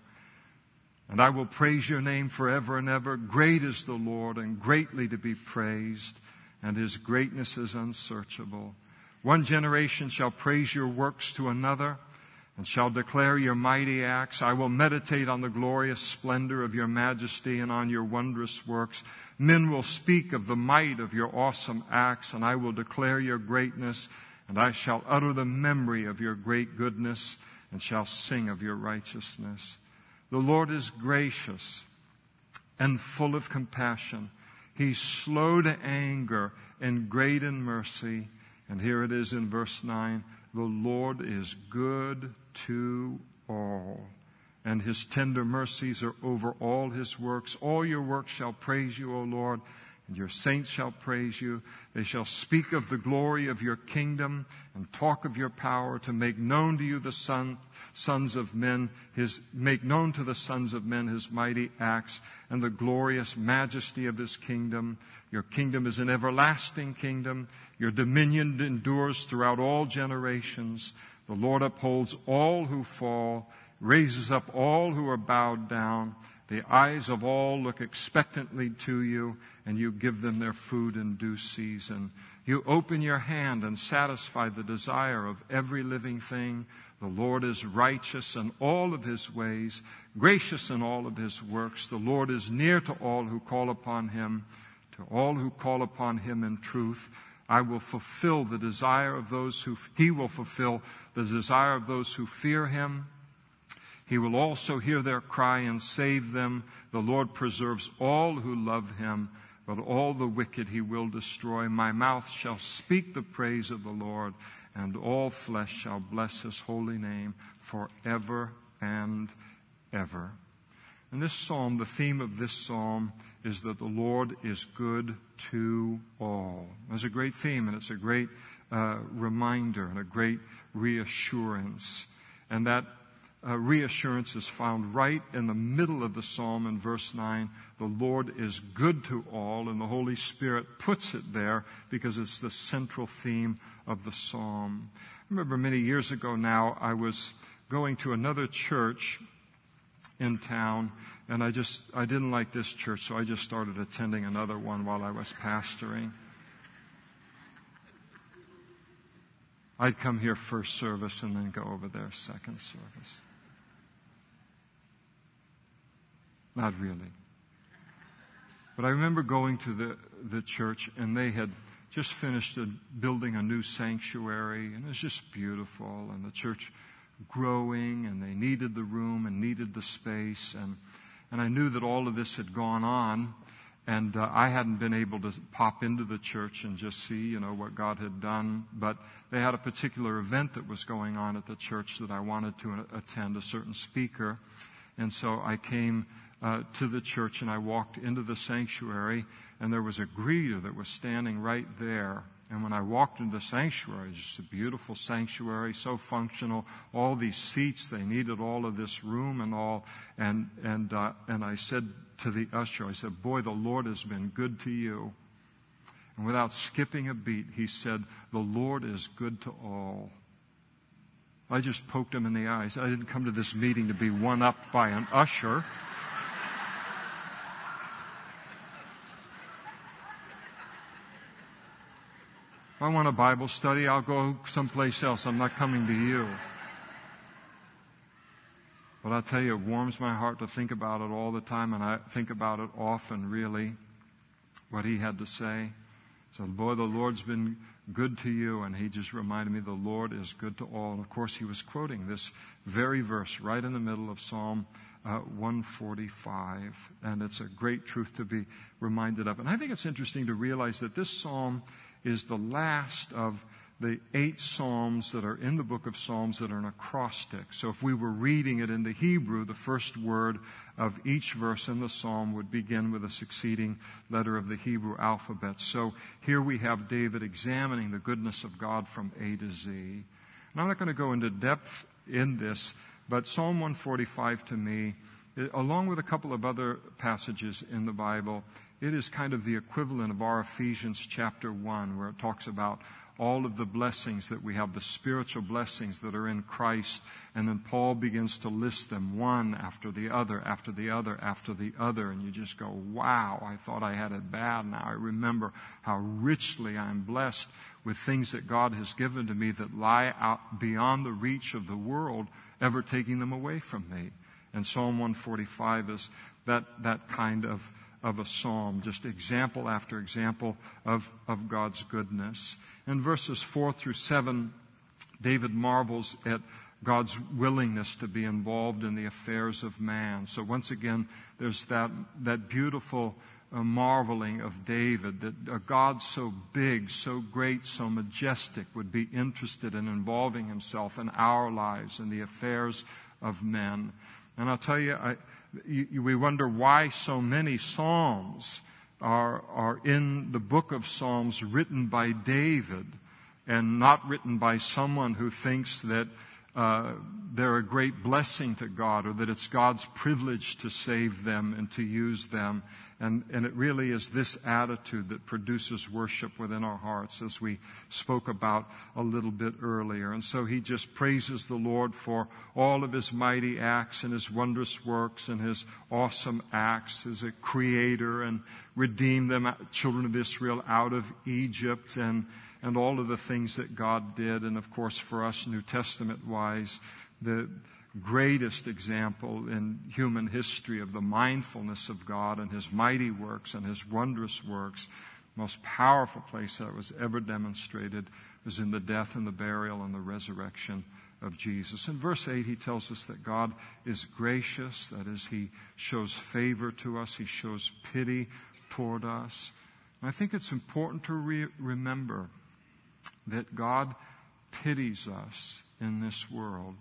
And I will praise your name forever and ever. Great is the Lord and greatly to be praised, and his greatness is unsearchable. One generation shall praise your works to another and shall declare your mighty acts. I will meditate on the glorious splendor of your majesty and on your wondrous works. Men will speak of the might of your awesome acts, and I will declare your greatness, and I shall utter the memory of your great goodness, and shall sing of your righteousness. The Lord is gracious and full of compassion. He's slow to anger and great in mercy. And here it is in verse 9 the Lord is good to all, and his tender mercies are over all his works. All your works shall praise you, O Lord and your saints shall praise you. They shall speak of the glory of your kingdom and talk of your power to make known to you the son, sons of men, his, make known to the sons of men his mighty acts and the glorious majesty of his kingdom. Your kingdom is an everlasting kingdom. Your dominion endures throughout all generations. The Lord upholds all who fall, raises up all who are bowed down. The eyes of all look expectantly to you, and you give them their food in due season. You open your hand and satisfy the desire of every living thing. The Lord is righteous in all of his ways, gracious in all of his works. The Lord is near to all who call upon him, to all who call upon him in truth. I will fulfill the desire of those who, he will fulfill the desire of those who fear him. He will also hear their cry and save them. The Lord preserves all who love him, but all the wicked he will destroy. My mouth shall speak the praise of the Lord, and all flesh shall bless his holy name forever and ever. In this psalm, the theme of this psalm is that the Lord is good to all. It's a great theme and it's a great uh, reminder and a great reassurance. And that uh, reassurance is found right in the middle of the psalm in verse 9. The Lord is good to all, and the Holy Spirit puts it there because it's the central theme of the psalm. I remember many years ago now, I was going to another church in town, and I just, I didn't like this church, so I just started attending another one while I was pastoring. I'd come here first service and then go over there second service. Not really. But I remember going to the, the church and they had just finished a, building a new sanctuary and it was just beautiful and the church growing and they needed the room and needed the space and, and I knew that all of this had gone on and uh, I hadn't been able to pop into the church and just see, you know, what God had done. But they had a particular event that was going on at the church that I wanted to attend, a certain speaker. And so I came uh, to the church and I walked into the sanctuary and there was a greeter that was standing right there. And when I walked into the sanctuary, it's just a beautiful sanctuary, so functional. All these seats, they needed all of this room and all. And and uh, and I said to the usher, I said, "Boy, the Lord has been good to you." And without skipping a beat, he said, "The Lord is good to all." I just poked him in the eyes. I didn't come to this meeting to be one up by an usher. If I want a Bible study, I'll go someplace else. I'm not coming to you. But I'll tell you, it warms my heart to think about it all the time, and I think about it often, really, what he had to say. So, boy, the Lord's been good to you, and he just reminded me the Lord is good to all. And of course, he was quoting this very verse right in the middle of Psalm uh, 145, and it's a great truth to be reminded of. And I think it's interesting to realize that this psalm is the last of the eight Psalms that are in the book of Psalms that are an acrostic. So if we were reading it in the Hebrew, the first word of each verse in the Psalm would begin with a succeeding letter of the Hebrew alphabet. So here we have David examining the goodness of God from A to Z. And I'm not going to go into depth in this, but Psalm 145 to me, along with a couple of other passages in the Bible, it is kind of the equivalent of our Ephesians chapter 1, where it talks about all of the blessings that we have, the spiritual blessings that are in Christ. And then Paul begins to list them one after the other, after the other, after the other. And you just go, wow, I thought I had it bad. Now I remember how richly I'm blessed with things that God has given to me that lie out beyond the reach of the world ever taking them away from me. And Psalm 145 is that, that kind of of a psalm, just example after example of, of God's goodness. In verses 4 through 7, David marvels at God's willingness to be involved in the affairs of man. So once again, there's that, that beautiful uh, marveling of David that a God so big, so great, so majestic would be interested in involving himself in our lives and the affairs of men. And I'll tell you, I, you, we wonder why so many Psalms are, are in the book of Psalms written by David and not written by someone who thinks that uh, they're a great blessing to God or that it's God's privilege to save them and to use them. And, and it really is this attitude that produces worship within our hearts, as we spoke about a little bit earlier. And so he just praises the Lord for all of his mighty acts and his wondrous works and his awesome acts as a creator and redeemed them, children of Israel, out of Egypt and and all of the things that God did. And of course, for us, New Testament wise, the greatest example in human history of the mindfulness of God and His mighty works and His wondrous works. Most powerful place that was ever demonstrated was in the death and the burial and the resurrection of Jesus. In verse 8, he tells us that God is gracious, that is, he shows favor to us, he shows pity toward us. And I think it's important to re- remember that God pities us in this world.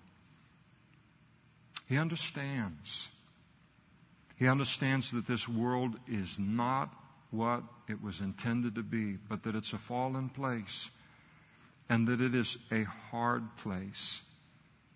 He understands. He understands that this world is not what it was intended to be, but that it's a fallen place and that it is a hard place.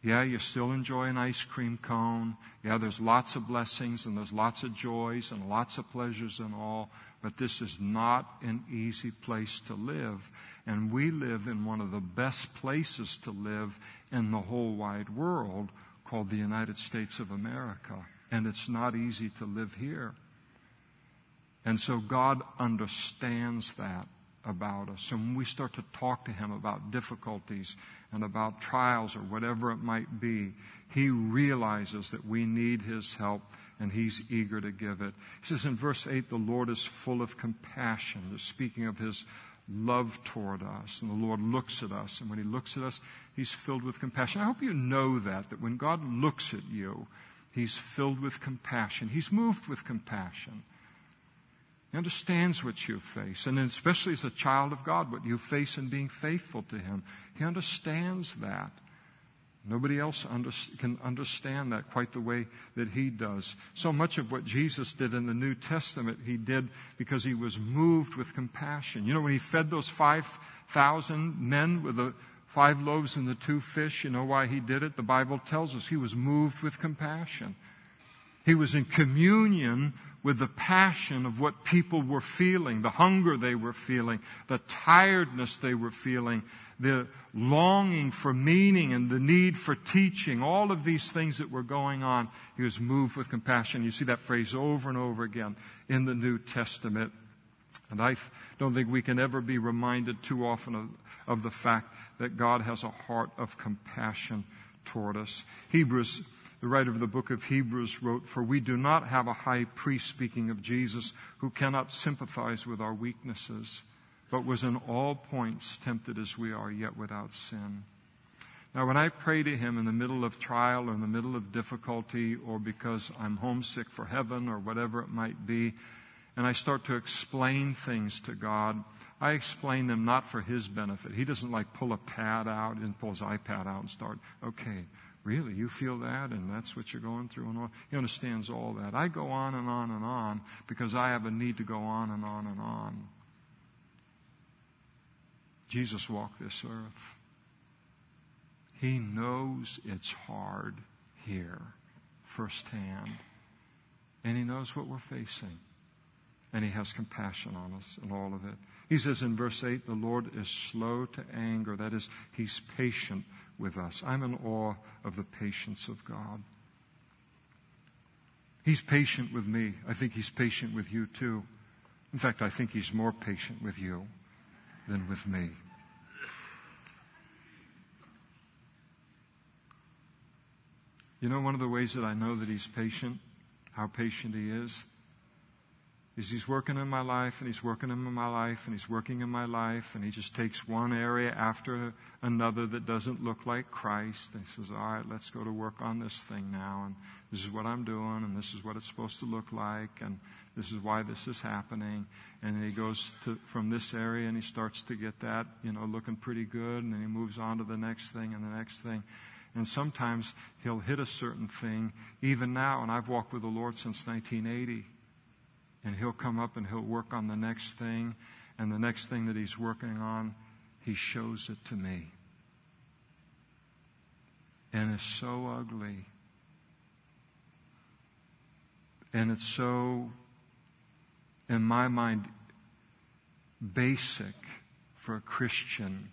Yeah, you still enjoy an ice cream cone. Yeah, there's lots of blessings and there's lots of joys and lots of pleasures and all, but this is not an easy place to live. And we live in one of the best places to live in the whole wide world called the United States of America. And it's not easy to live here. And so God understands that about us. And when we start to talk to Him about difficulties and about trials or whatever it might be, He realizes that we need His help and He's eager to give it. He says in verse 8, the Lord is full of compassion. Speaking of His love toward us. And the Lord looks at us. And when He looks at us, He's filled with compassion. I hope you know that, that when God looks at you, He's filled with compassion. He's moved with compassion. He understands what you face, and especially as a child of God, what you face in being faithful to Him. He understands that. Nobody else under, can understand that quite the way that he does. So much of what Jesus did in the New Testament, he did because he was moved with compassion. You know, when he fed those 5,000 men with the five loaves and the two fish, you know why he did it? The Bible tells us he was moved with compassion. He was in communion with the passion of what people were feeling, the hunger they were feeling, the tiredness they were feeling, the longing for meaning and the need for teaching, all of these things that were going on. He was moved with compassion. You see that phrase over and over again in the New Testament. And I don't think we can ever be reminded too often of, of the fact that God has a heart of compassion toward us. Hebrews the writer of the book of Hebrews wrote, For we do not have a high priest, speaking of Jesus, who cannot sympathize with our weaknesses, but was in all points tempted as we are, yet without sin. Now, when I pray to Him in the middle of trial or in the middle of difficulty or because I'm homesick for heaven or whatever it might be, and I start to explain things to God, I explain them not for His benefit. He doesn't like pull a pad out and pull his iPad out and start, okay, Really? You feel that and that's what you're going through and all? He understands all that. I go on and on and on because I have a need to go on and on and on. Jesus walked this earth. He knows it's hard here firsthand. And he knows what we're facing. And he has compassion on us and all of it. He says in verse 8, the Lord is slow to anger. That is, he's patient with us. I'm in awe of the patience of God. He's patient with me. I think He's patient with you too. In fact, I think He's more patient with you than with me. You know, one of the ways that I know that He's patient, how patient He is, is he's working in my life and he's working in my life and he's working in my life and he just takes one area after another that doesn't look like Christ and he says, all right, let's go to work on this thing now and this is what I'm doing and this is what it's supposed to look like and this is why this is happening. And he goes to, from this area and he starts to get that, you know, looking pretty good and then he moves on to the next thing and the next thing. And sometimes he'll hit a certain thing even now and I've walked with the Lord since 1980 and he'll come up and he'll work on the next thing, and the next thing that he's working on, he shows it to me. And it's so ugly. And it's so, in my mind, basic for a Christian.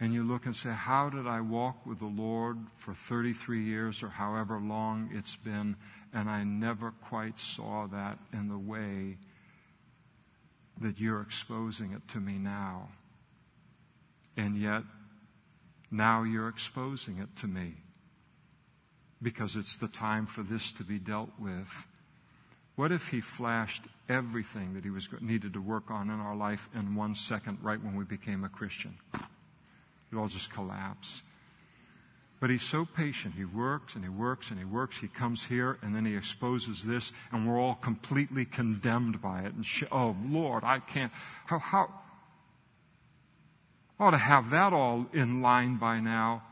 And you look and say, How did I walk with the Lord for 33 years or however long it's been? And I never quite saw that in the way that you're exposing it to me now. And yet, now you're exposing it to me because it's the time for this to be dealt with. What if he flashed everything that he was needed to work on in our life in one second right when we became a Christian? It all just collapse. But he's so patient. He works and he works and he works. He comes here and then he exposes this, and we're all completely condemned by it. And sh- oh Lord, I can't. How, how ought to have that all in line by now.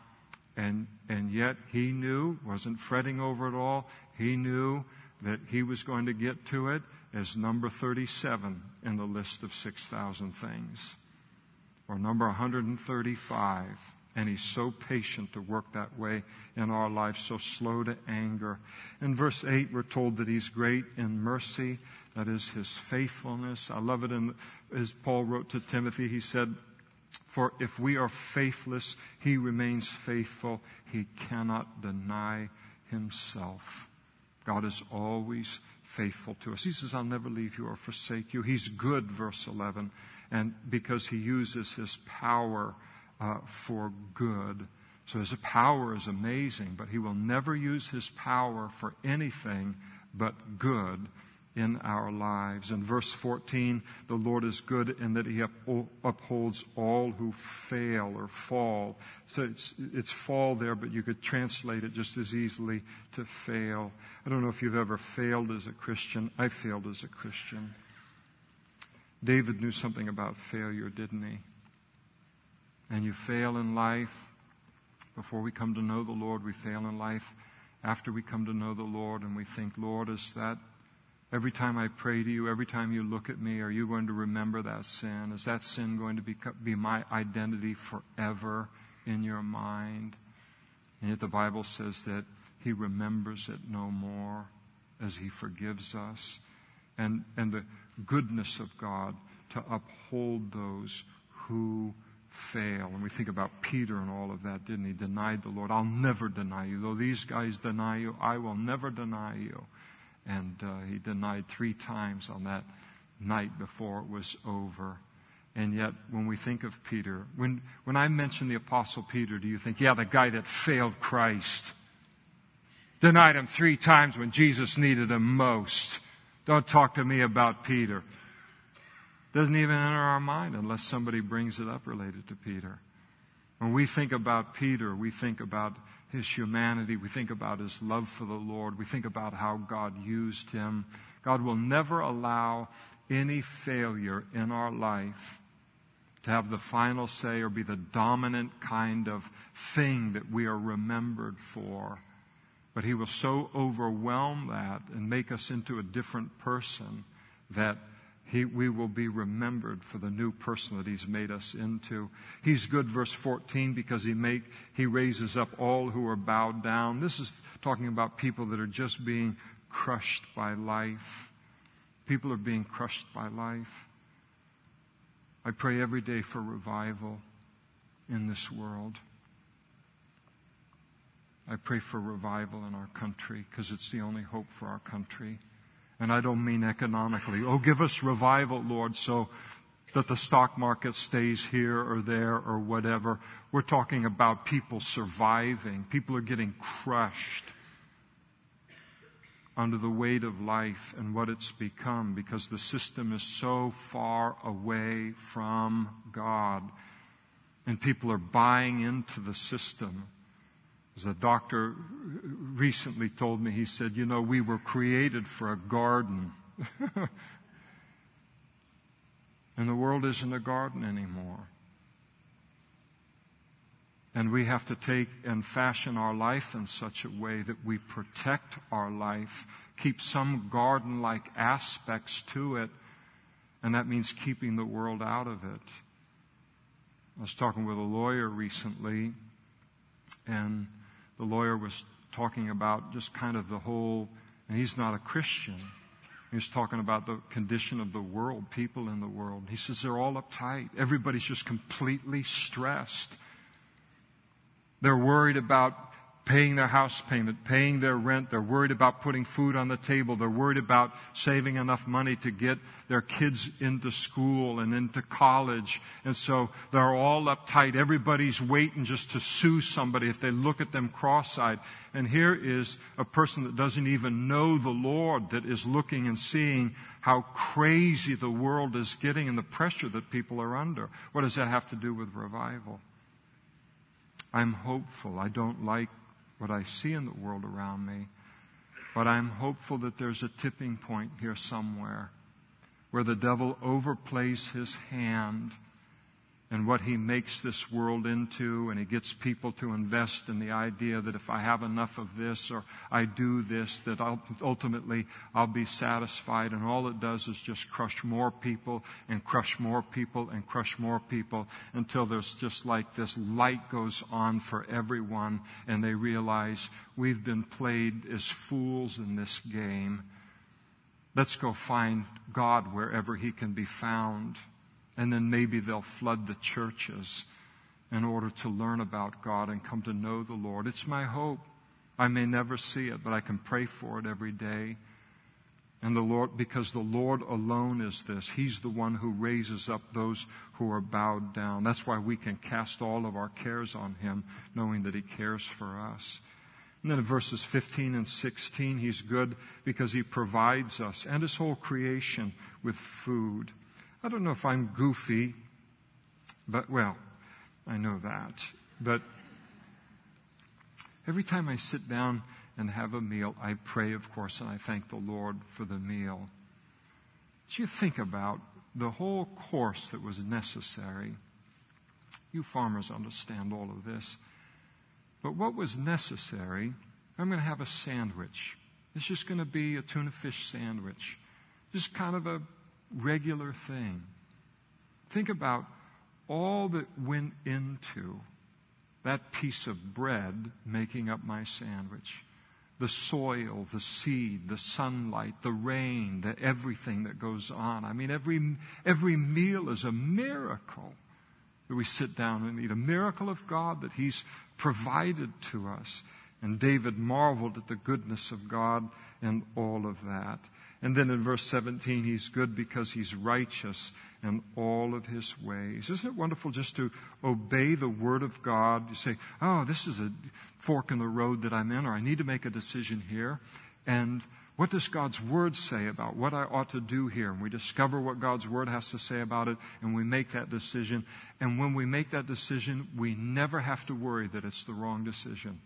And and yet he knew, wasn't fretting over it all. He knew that he was going to get to it as number 37 in the list of 6,000 things, or number 135. And he's so patient to work that way in our life, so slow to anger. In verse 8, we're told that he's great in mercy. That is his faithfulness. I love it in, as Paul wrote to Timothy, he said, For if we are faithless, he remains faithful. He cannot deny himself. God is always faithful to us. He says, I'll never leave you or forsake you. He's good, verse 11, and because he uses his power uh, for good. So his power is amazing, but he will never use his power for anything but good in our lives. In verse 14, the Lord is good in that he upholds all who fail or fall. So it's, it's fall there, but you could translate it just as easily to fail. I don't know if you've ever failed as a Christian. I failed as a Christian. David knew something about failure, didn't he? and you fail in life, before we come to know the Lord, we fail in life. After we come to know the Lord and we think, Lord, is that every time I pray to you, every time you look at me, are you going to remember that sin? Is that sin going to be, be my identity forever in your mind? And yet the Bible says that he remembers it no more as he forgives us. And, and the goodness of God to uphold those who fail. And we think about Peter and all of that, didn't he? Denied the Lord. I'll never deny you. Though these guys deny you, I will never deny you. And uh, he denied three times on that night before it was over. And yet, when we think of Peter, when, when I mention the Apostle Peter, do you think, yeah, the guy that failed Christ, denied him three times when Jesus needed him most? Don't talk to me about Peter. Doesn't even enter our mind unless somebody brings it up related to Peter. When we think about Peter, we think about his humanity. We think about his love for the Lord. We think about how God used him. God will never allow any failure in our life to have the final say or be the dominant kind of thing that we are remembered for. But he will so overwhelm that and make us into a different person that he, we will be remembered for the new person that He's made us into. He's good, verse 14, because He make, He raises up all who are bowed down. This is talking about people that are just being crushed by life. People are being crushed by life. I pray every day for revival in this world. I pray for revival in our country because it's the only hope for our country. And I don't mean economically. Oh, give us revival, Lord, so that the stock market stays here or there or whatever. We're talking about people surviving. People are getting crushed under the weight of life and what it's become because the system is so far away from God. And people are buying into the system as a doctor recently told me, he said, You know, we were created for a garden. and the world isn't a garden anymore. And we have to take and fashion our life in such a way that we protect our life, keep some garden like aspects to it, and that means keeping the world out of it. I was talking with a lawyer recently, and the lawyer was talking about just kind of the whole, and he's not a Christian. He's talking about the condition of the world, people in the world. He says they're all uptight. Everybody's just completely stressed. They're worried about paying their house payment, paying their rent. They're worried about putting food on the table. They're worried about saving enough money to get their kids into school and into college. And so they're all uptight. Everybody's waiting just to sue somebody if they look at them cross-eyed. And here is a person that doesn't even know the Lord that is looking and seeing how crazy the world is getting and the pressure that people are under. What does that have to do with revival? I'm hopeful. I don't like what I see in the world around me. But I'm hopeful that there's a tipping point here somewhere where the devil overplays his hand and what he makes this world into, and he gets people to invest in the idea that if I have enough of this or I do this, that I'll, ultimately I'll be satisfied. And all it does is just crush more people and crush more people and crush more people until there's just like this light goes on for everyone, and they realize we've been played as fools in this game. Let's go find God wherever he can be found and then maybe they'll flood the churches in order to learn about God and come to know the Lord. It's my hope. I may never see it, but I can pray for it every day. And the Lord, because the Lord alone is this. He's the one who raises up those who are bowed down. That's why we can cast all of our cares on Him, knowing that He cares for us. And then in verses 15 and 16, He's good because He provides us and His whole creation with food. I don't know if I'm goofy, but well, I know that. But every time I sit down and have a meal, I pray, of course, and I thank the Lord for the meal. But you think about the whole course that was necessary. You farmers understand all of this. But what was necessary, I'm going to have a sandwich. It's just going to be a tuna fish sandwich. Just kind of a regular thing. Think about all that went into that piece of bread making up my sandwich. The soil, the seed, the sunlight, the rain, the everything that goes on. I mean, every, every meal is a miracle that we sit down and eat. A miracle of God that He's provided to us. And David marveled at the goodness of God and all of that. And then in verse 17, he's good because he's righteous in all of his ways. Isn't it wonderful just to obey the word of God? You say, oh, this is a fork in the road that I'm in, or I need to make a decision here. And what does God's word say about what I ought to do here? And we discover what God's word has to say about it, and we make that decision. And when we make that decision, we never have to worry that it's the wrong decision.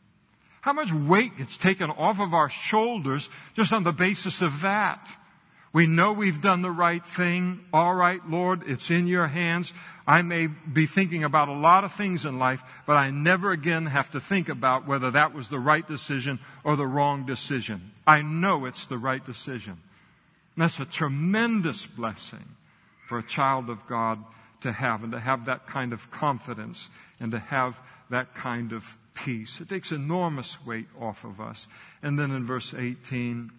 How much weight gets taken off of our shoulders just on the basis of that? We know we've done the right thing. All right, Lord, it's in your hands. I may be thinking about a lot of things in life, but I never again have to think about whether that was the right decision or the wrong decision. I know it's the right decision. And that's a tremendous blessing for a child of God to have and to have that kind of confidence and to have that kind of peace. It takes enormous weight off of us. And then in verse 18,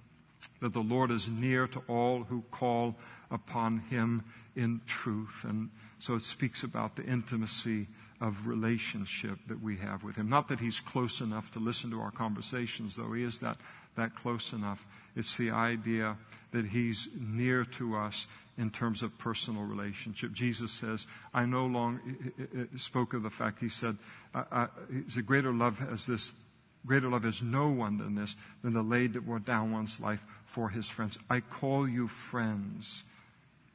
that the Lord is near to all who call upon him in truth. And so it speaks about the intimacy of relationship that we have with him. Not that he's close enough to listen to our conversations, though he is that, that close enough. It's the idea that he's near to us in terms of personal relationship. Jesus says, I no longer spoke of the fact, he said, I, I, it's a greater love as this, greater love is no one than this, than the laid down one's life for his friends. I call you friends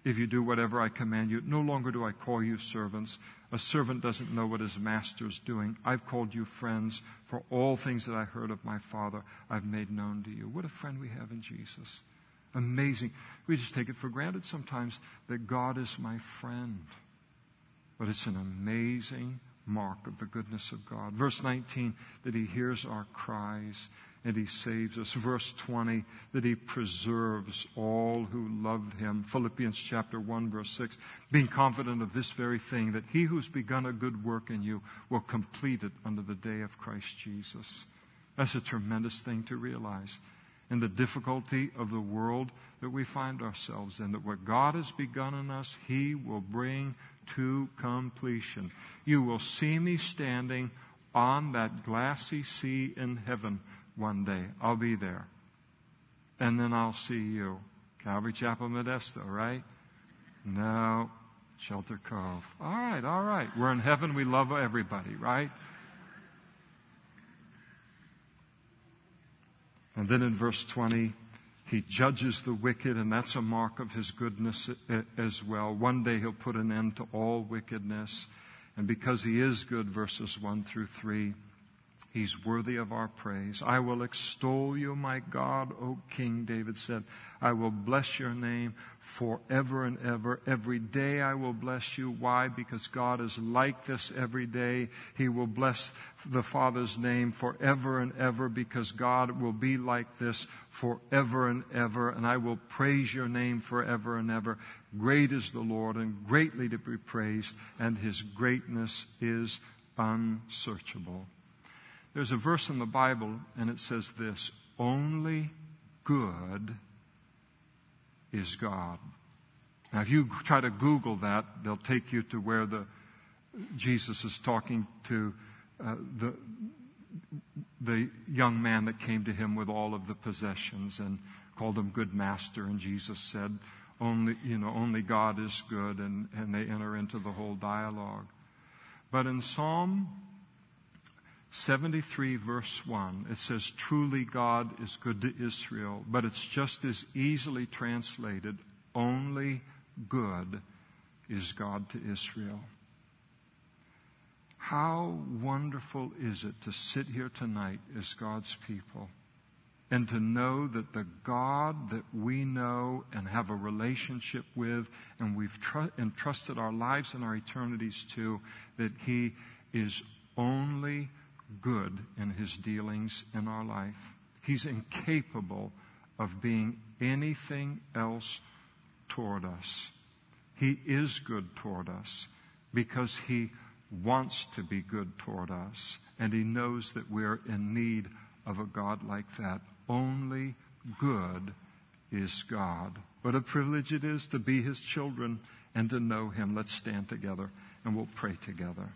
if you do whatever I command you. No longer do I call you servants. A servant doesn't know what his master is doing. I've called you friends, for all things that I heard of my Father I've made known to you. What a friend we have in Jesus. Amazing. We just take it for granted sometimes that God is my friend. But it's an amazing mark of the goodness of God. Verse 19, that He hears our cries and He saves us. Verse 20, that He preserves all who love Him. Philippians chapter 1, verse 6, being confident of this very thing, that He who's begun a good work in you will complete it under the day of Christ Jesus. That's a tremendous thing to realize in the difficulty of the world that we find ourselves in. That what God has begun in us, He will bring to completion. You will see me standing on that glassy sea in heaven one day. I'll be there. And then I'll see you. Calvary Chapel Modesto, right? No, Shelter Cove. All right, all right. We're in heaven. We love everybody, right? And then in verse 20, he judges the wicked, and that's a mark of his goodness as well. One day he'll put an end to all wickedness. And because he is good, verses 1 through 3, He's worthy of our praise. I will extol you, my God, O King, David said. I will bless your name forever and ever. Every day I will bless you. Why? Because God is like this every day. He will bless the Father's name forever and ever because God will be like this forever and ever. And I will praise your name forever and ever. Great is the Lord and greatly to be praised, and his greatness is unsearchable. There's a verse in the Bible, and it says this Only good is God. Now, if you try to Google that, they'll take you to where the, Jesus is talking to uh, the, the young man that came to him with all of the possessions and called him good master. And Jesus said, only, you know, only God is good. And, and they enter into the whole dialogue. But in Psalm 73, verse 1, it says, Truly God is good to Israel, but it's just as easily translated, Only good is God to Israel. How wonderful is it to sit here tonight as God's people and to know that the God that we know and have a relationship with and we've tr- entrusted our lives and our eternities to, that He is only good in his dealings in our life. He's incapable of being anything else toward us. He is good toward us because he wants to be good toward us. And he knows that we're in need of a God like that. Only good is God. What a privilege it is to be his children and to know him. Let's stand together and we'll pray together.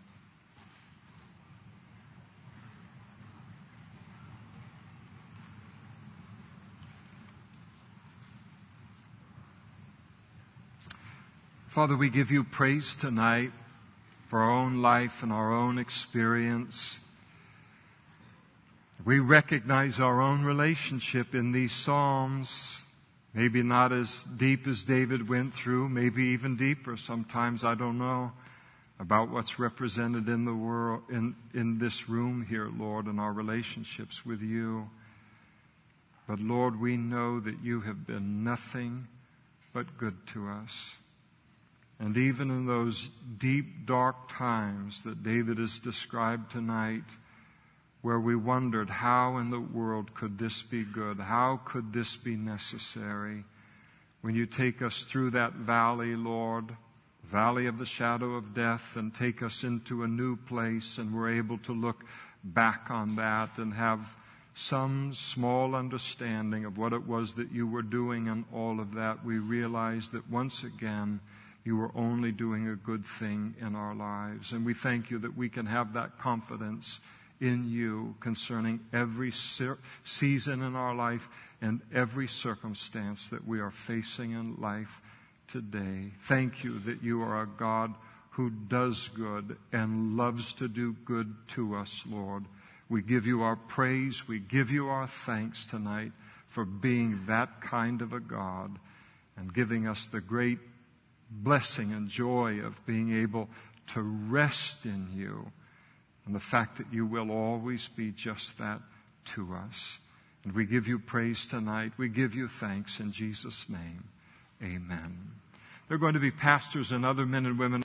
Father, we give you praise tonight for our own life and our own experience. We recognize our own relationship in these Psalms. Maybe not as deep as David went through, maybe even deeper. Sometimes I don't know about what's represented in the world, in, in this room here, Lord, and our relationships with you. But Lord, we know that you have been nothing but good to us. And even in those deep, dark times that David has described tonight, where we wondered, how in the world could this be good? How could this be necessary? When you take us through that valley, Lord, valley of the shadow of death, and take us into a new place, and we're able to look back on that and have some small understanding of what it was that you were doing and all of that, we realize that once again, you are only doing a good thing in our lives. And we thank you that we can have that confidence in you concerning every season in our life and every circumstance that we are facing in life today. Thank you that you are a God who does good and loves to do good to us, Lord. We give you our praise. We give you our thanks tonight for being that kind of a God and giving us the great blessing and joy of being able to rest in you and the fact that you will always be just that to us. And we give you praise tonight. We give you thanks in Jesus' name. Amen. There are going to be pastors and other men and women.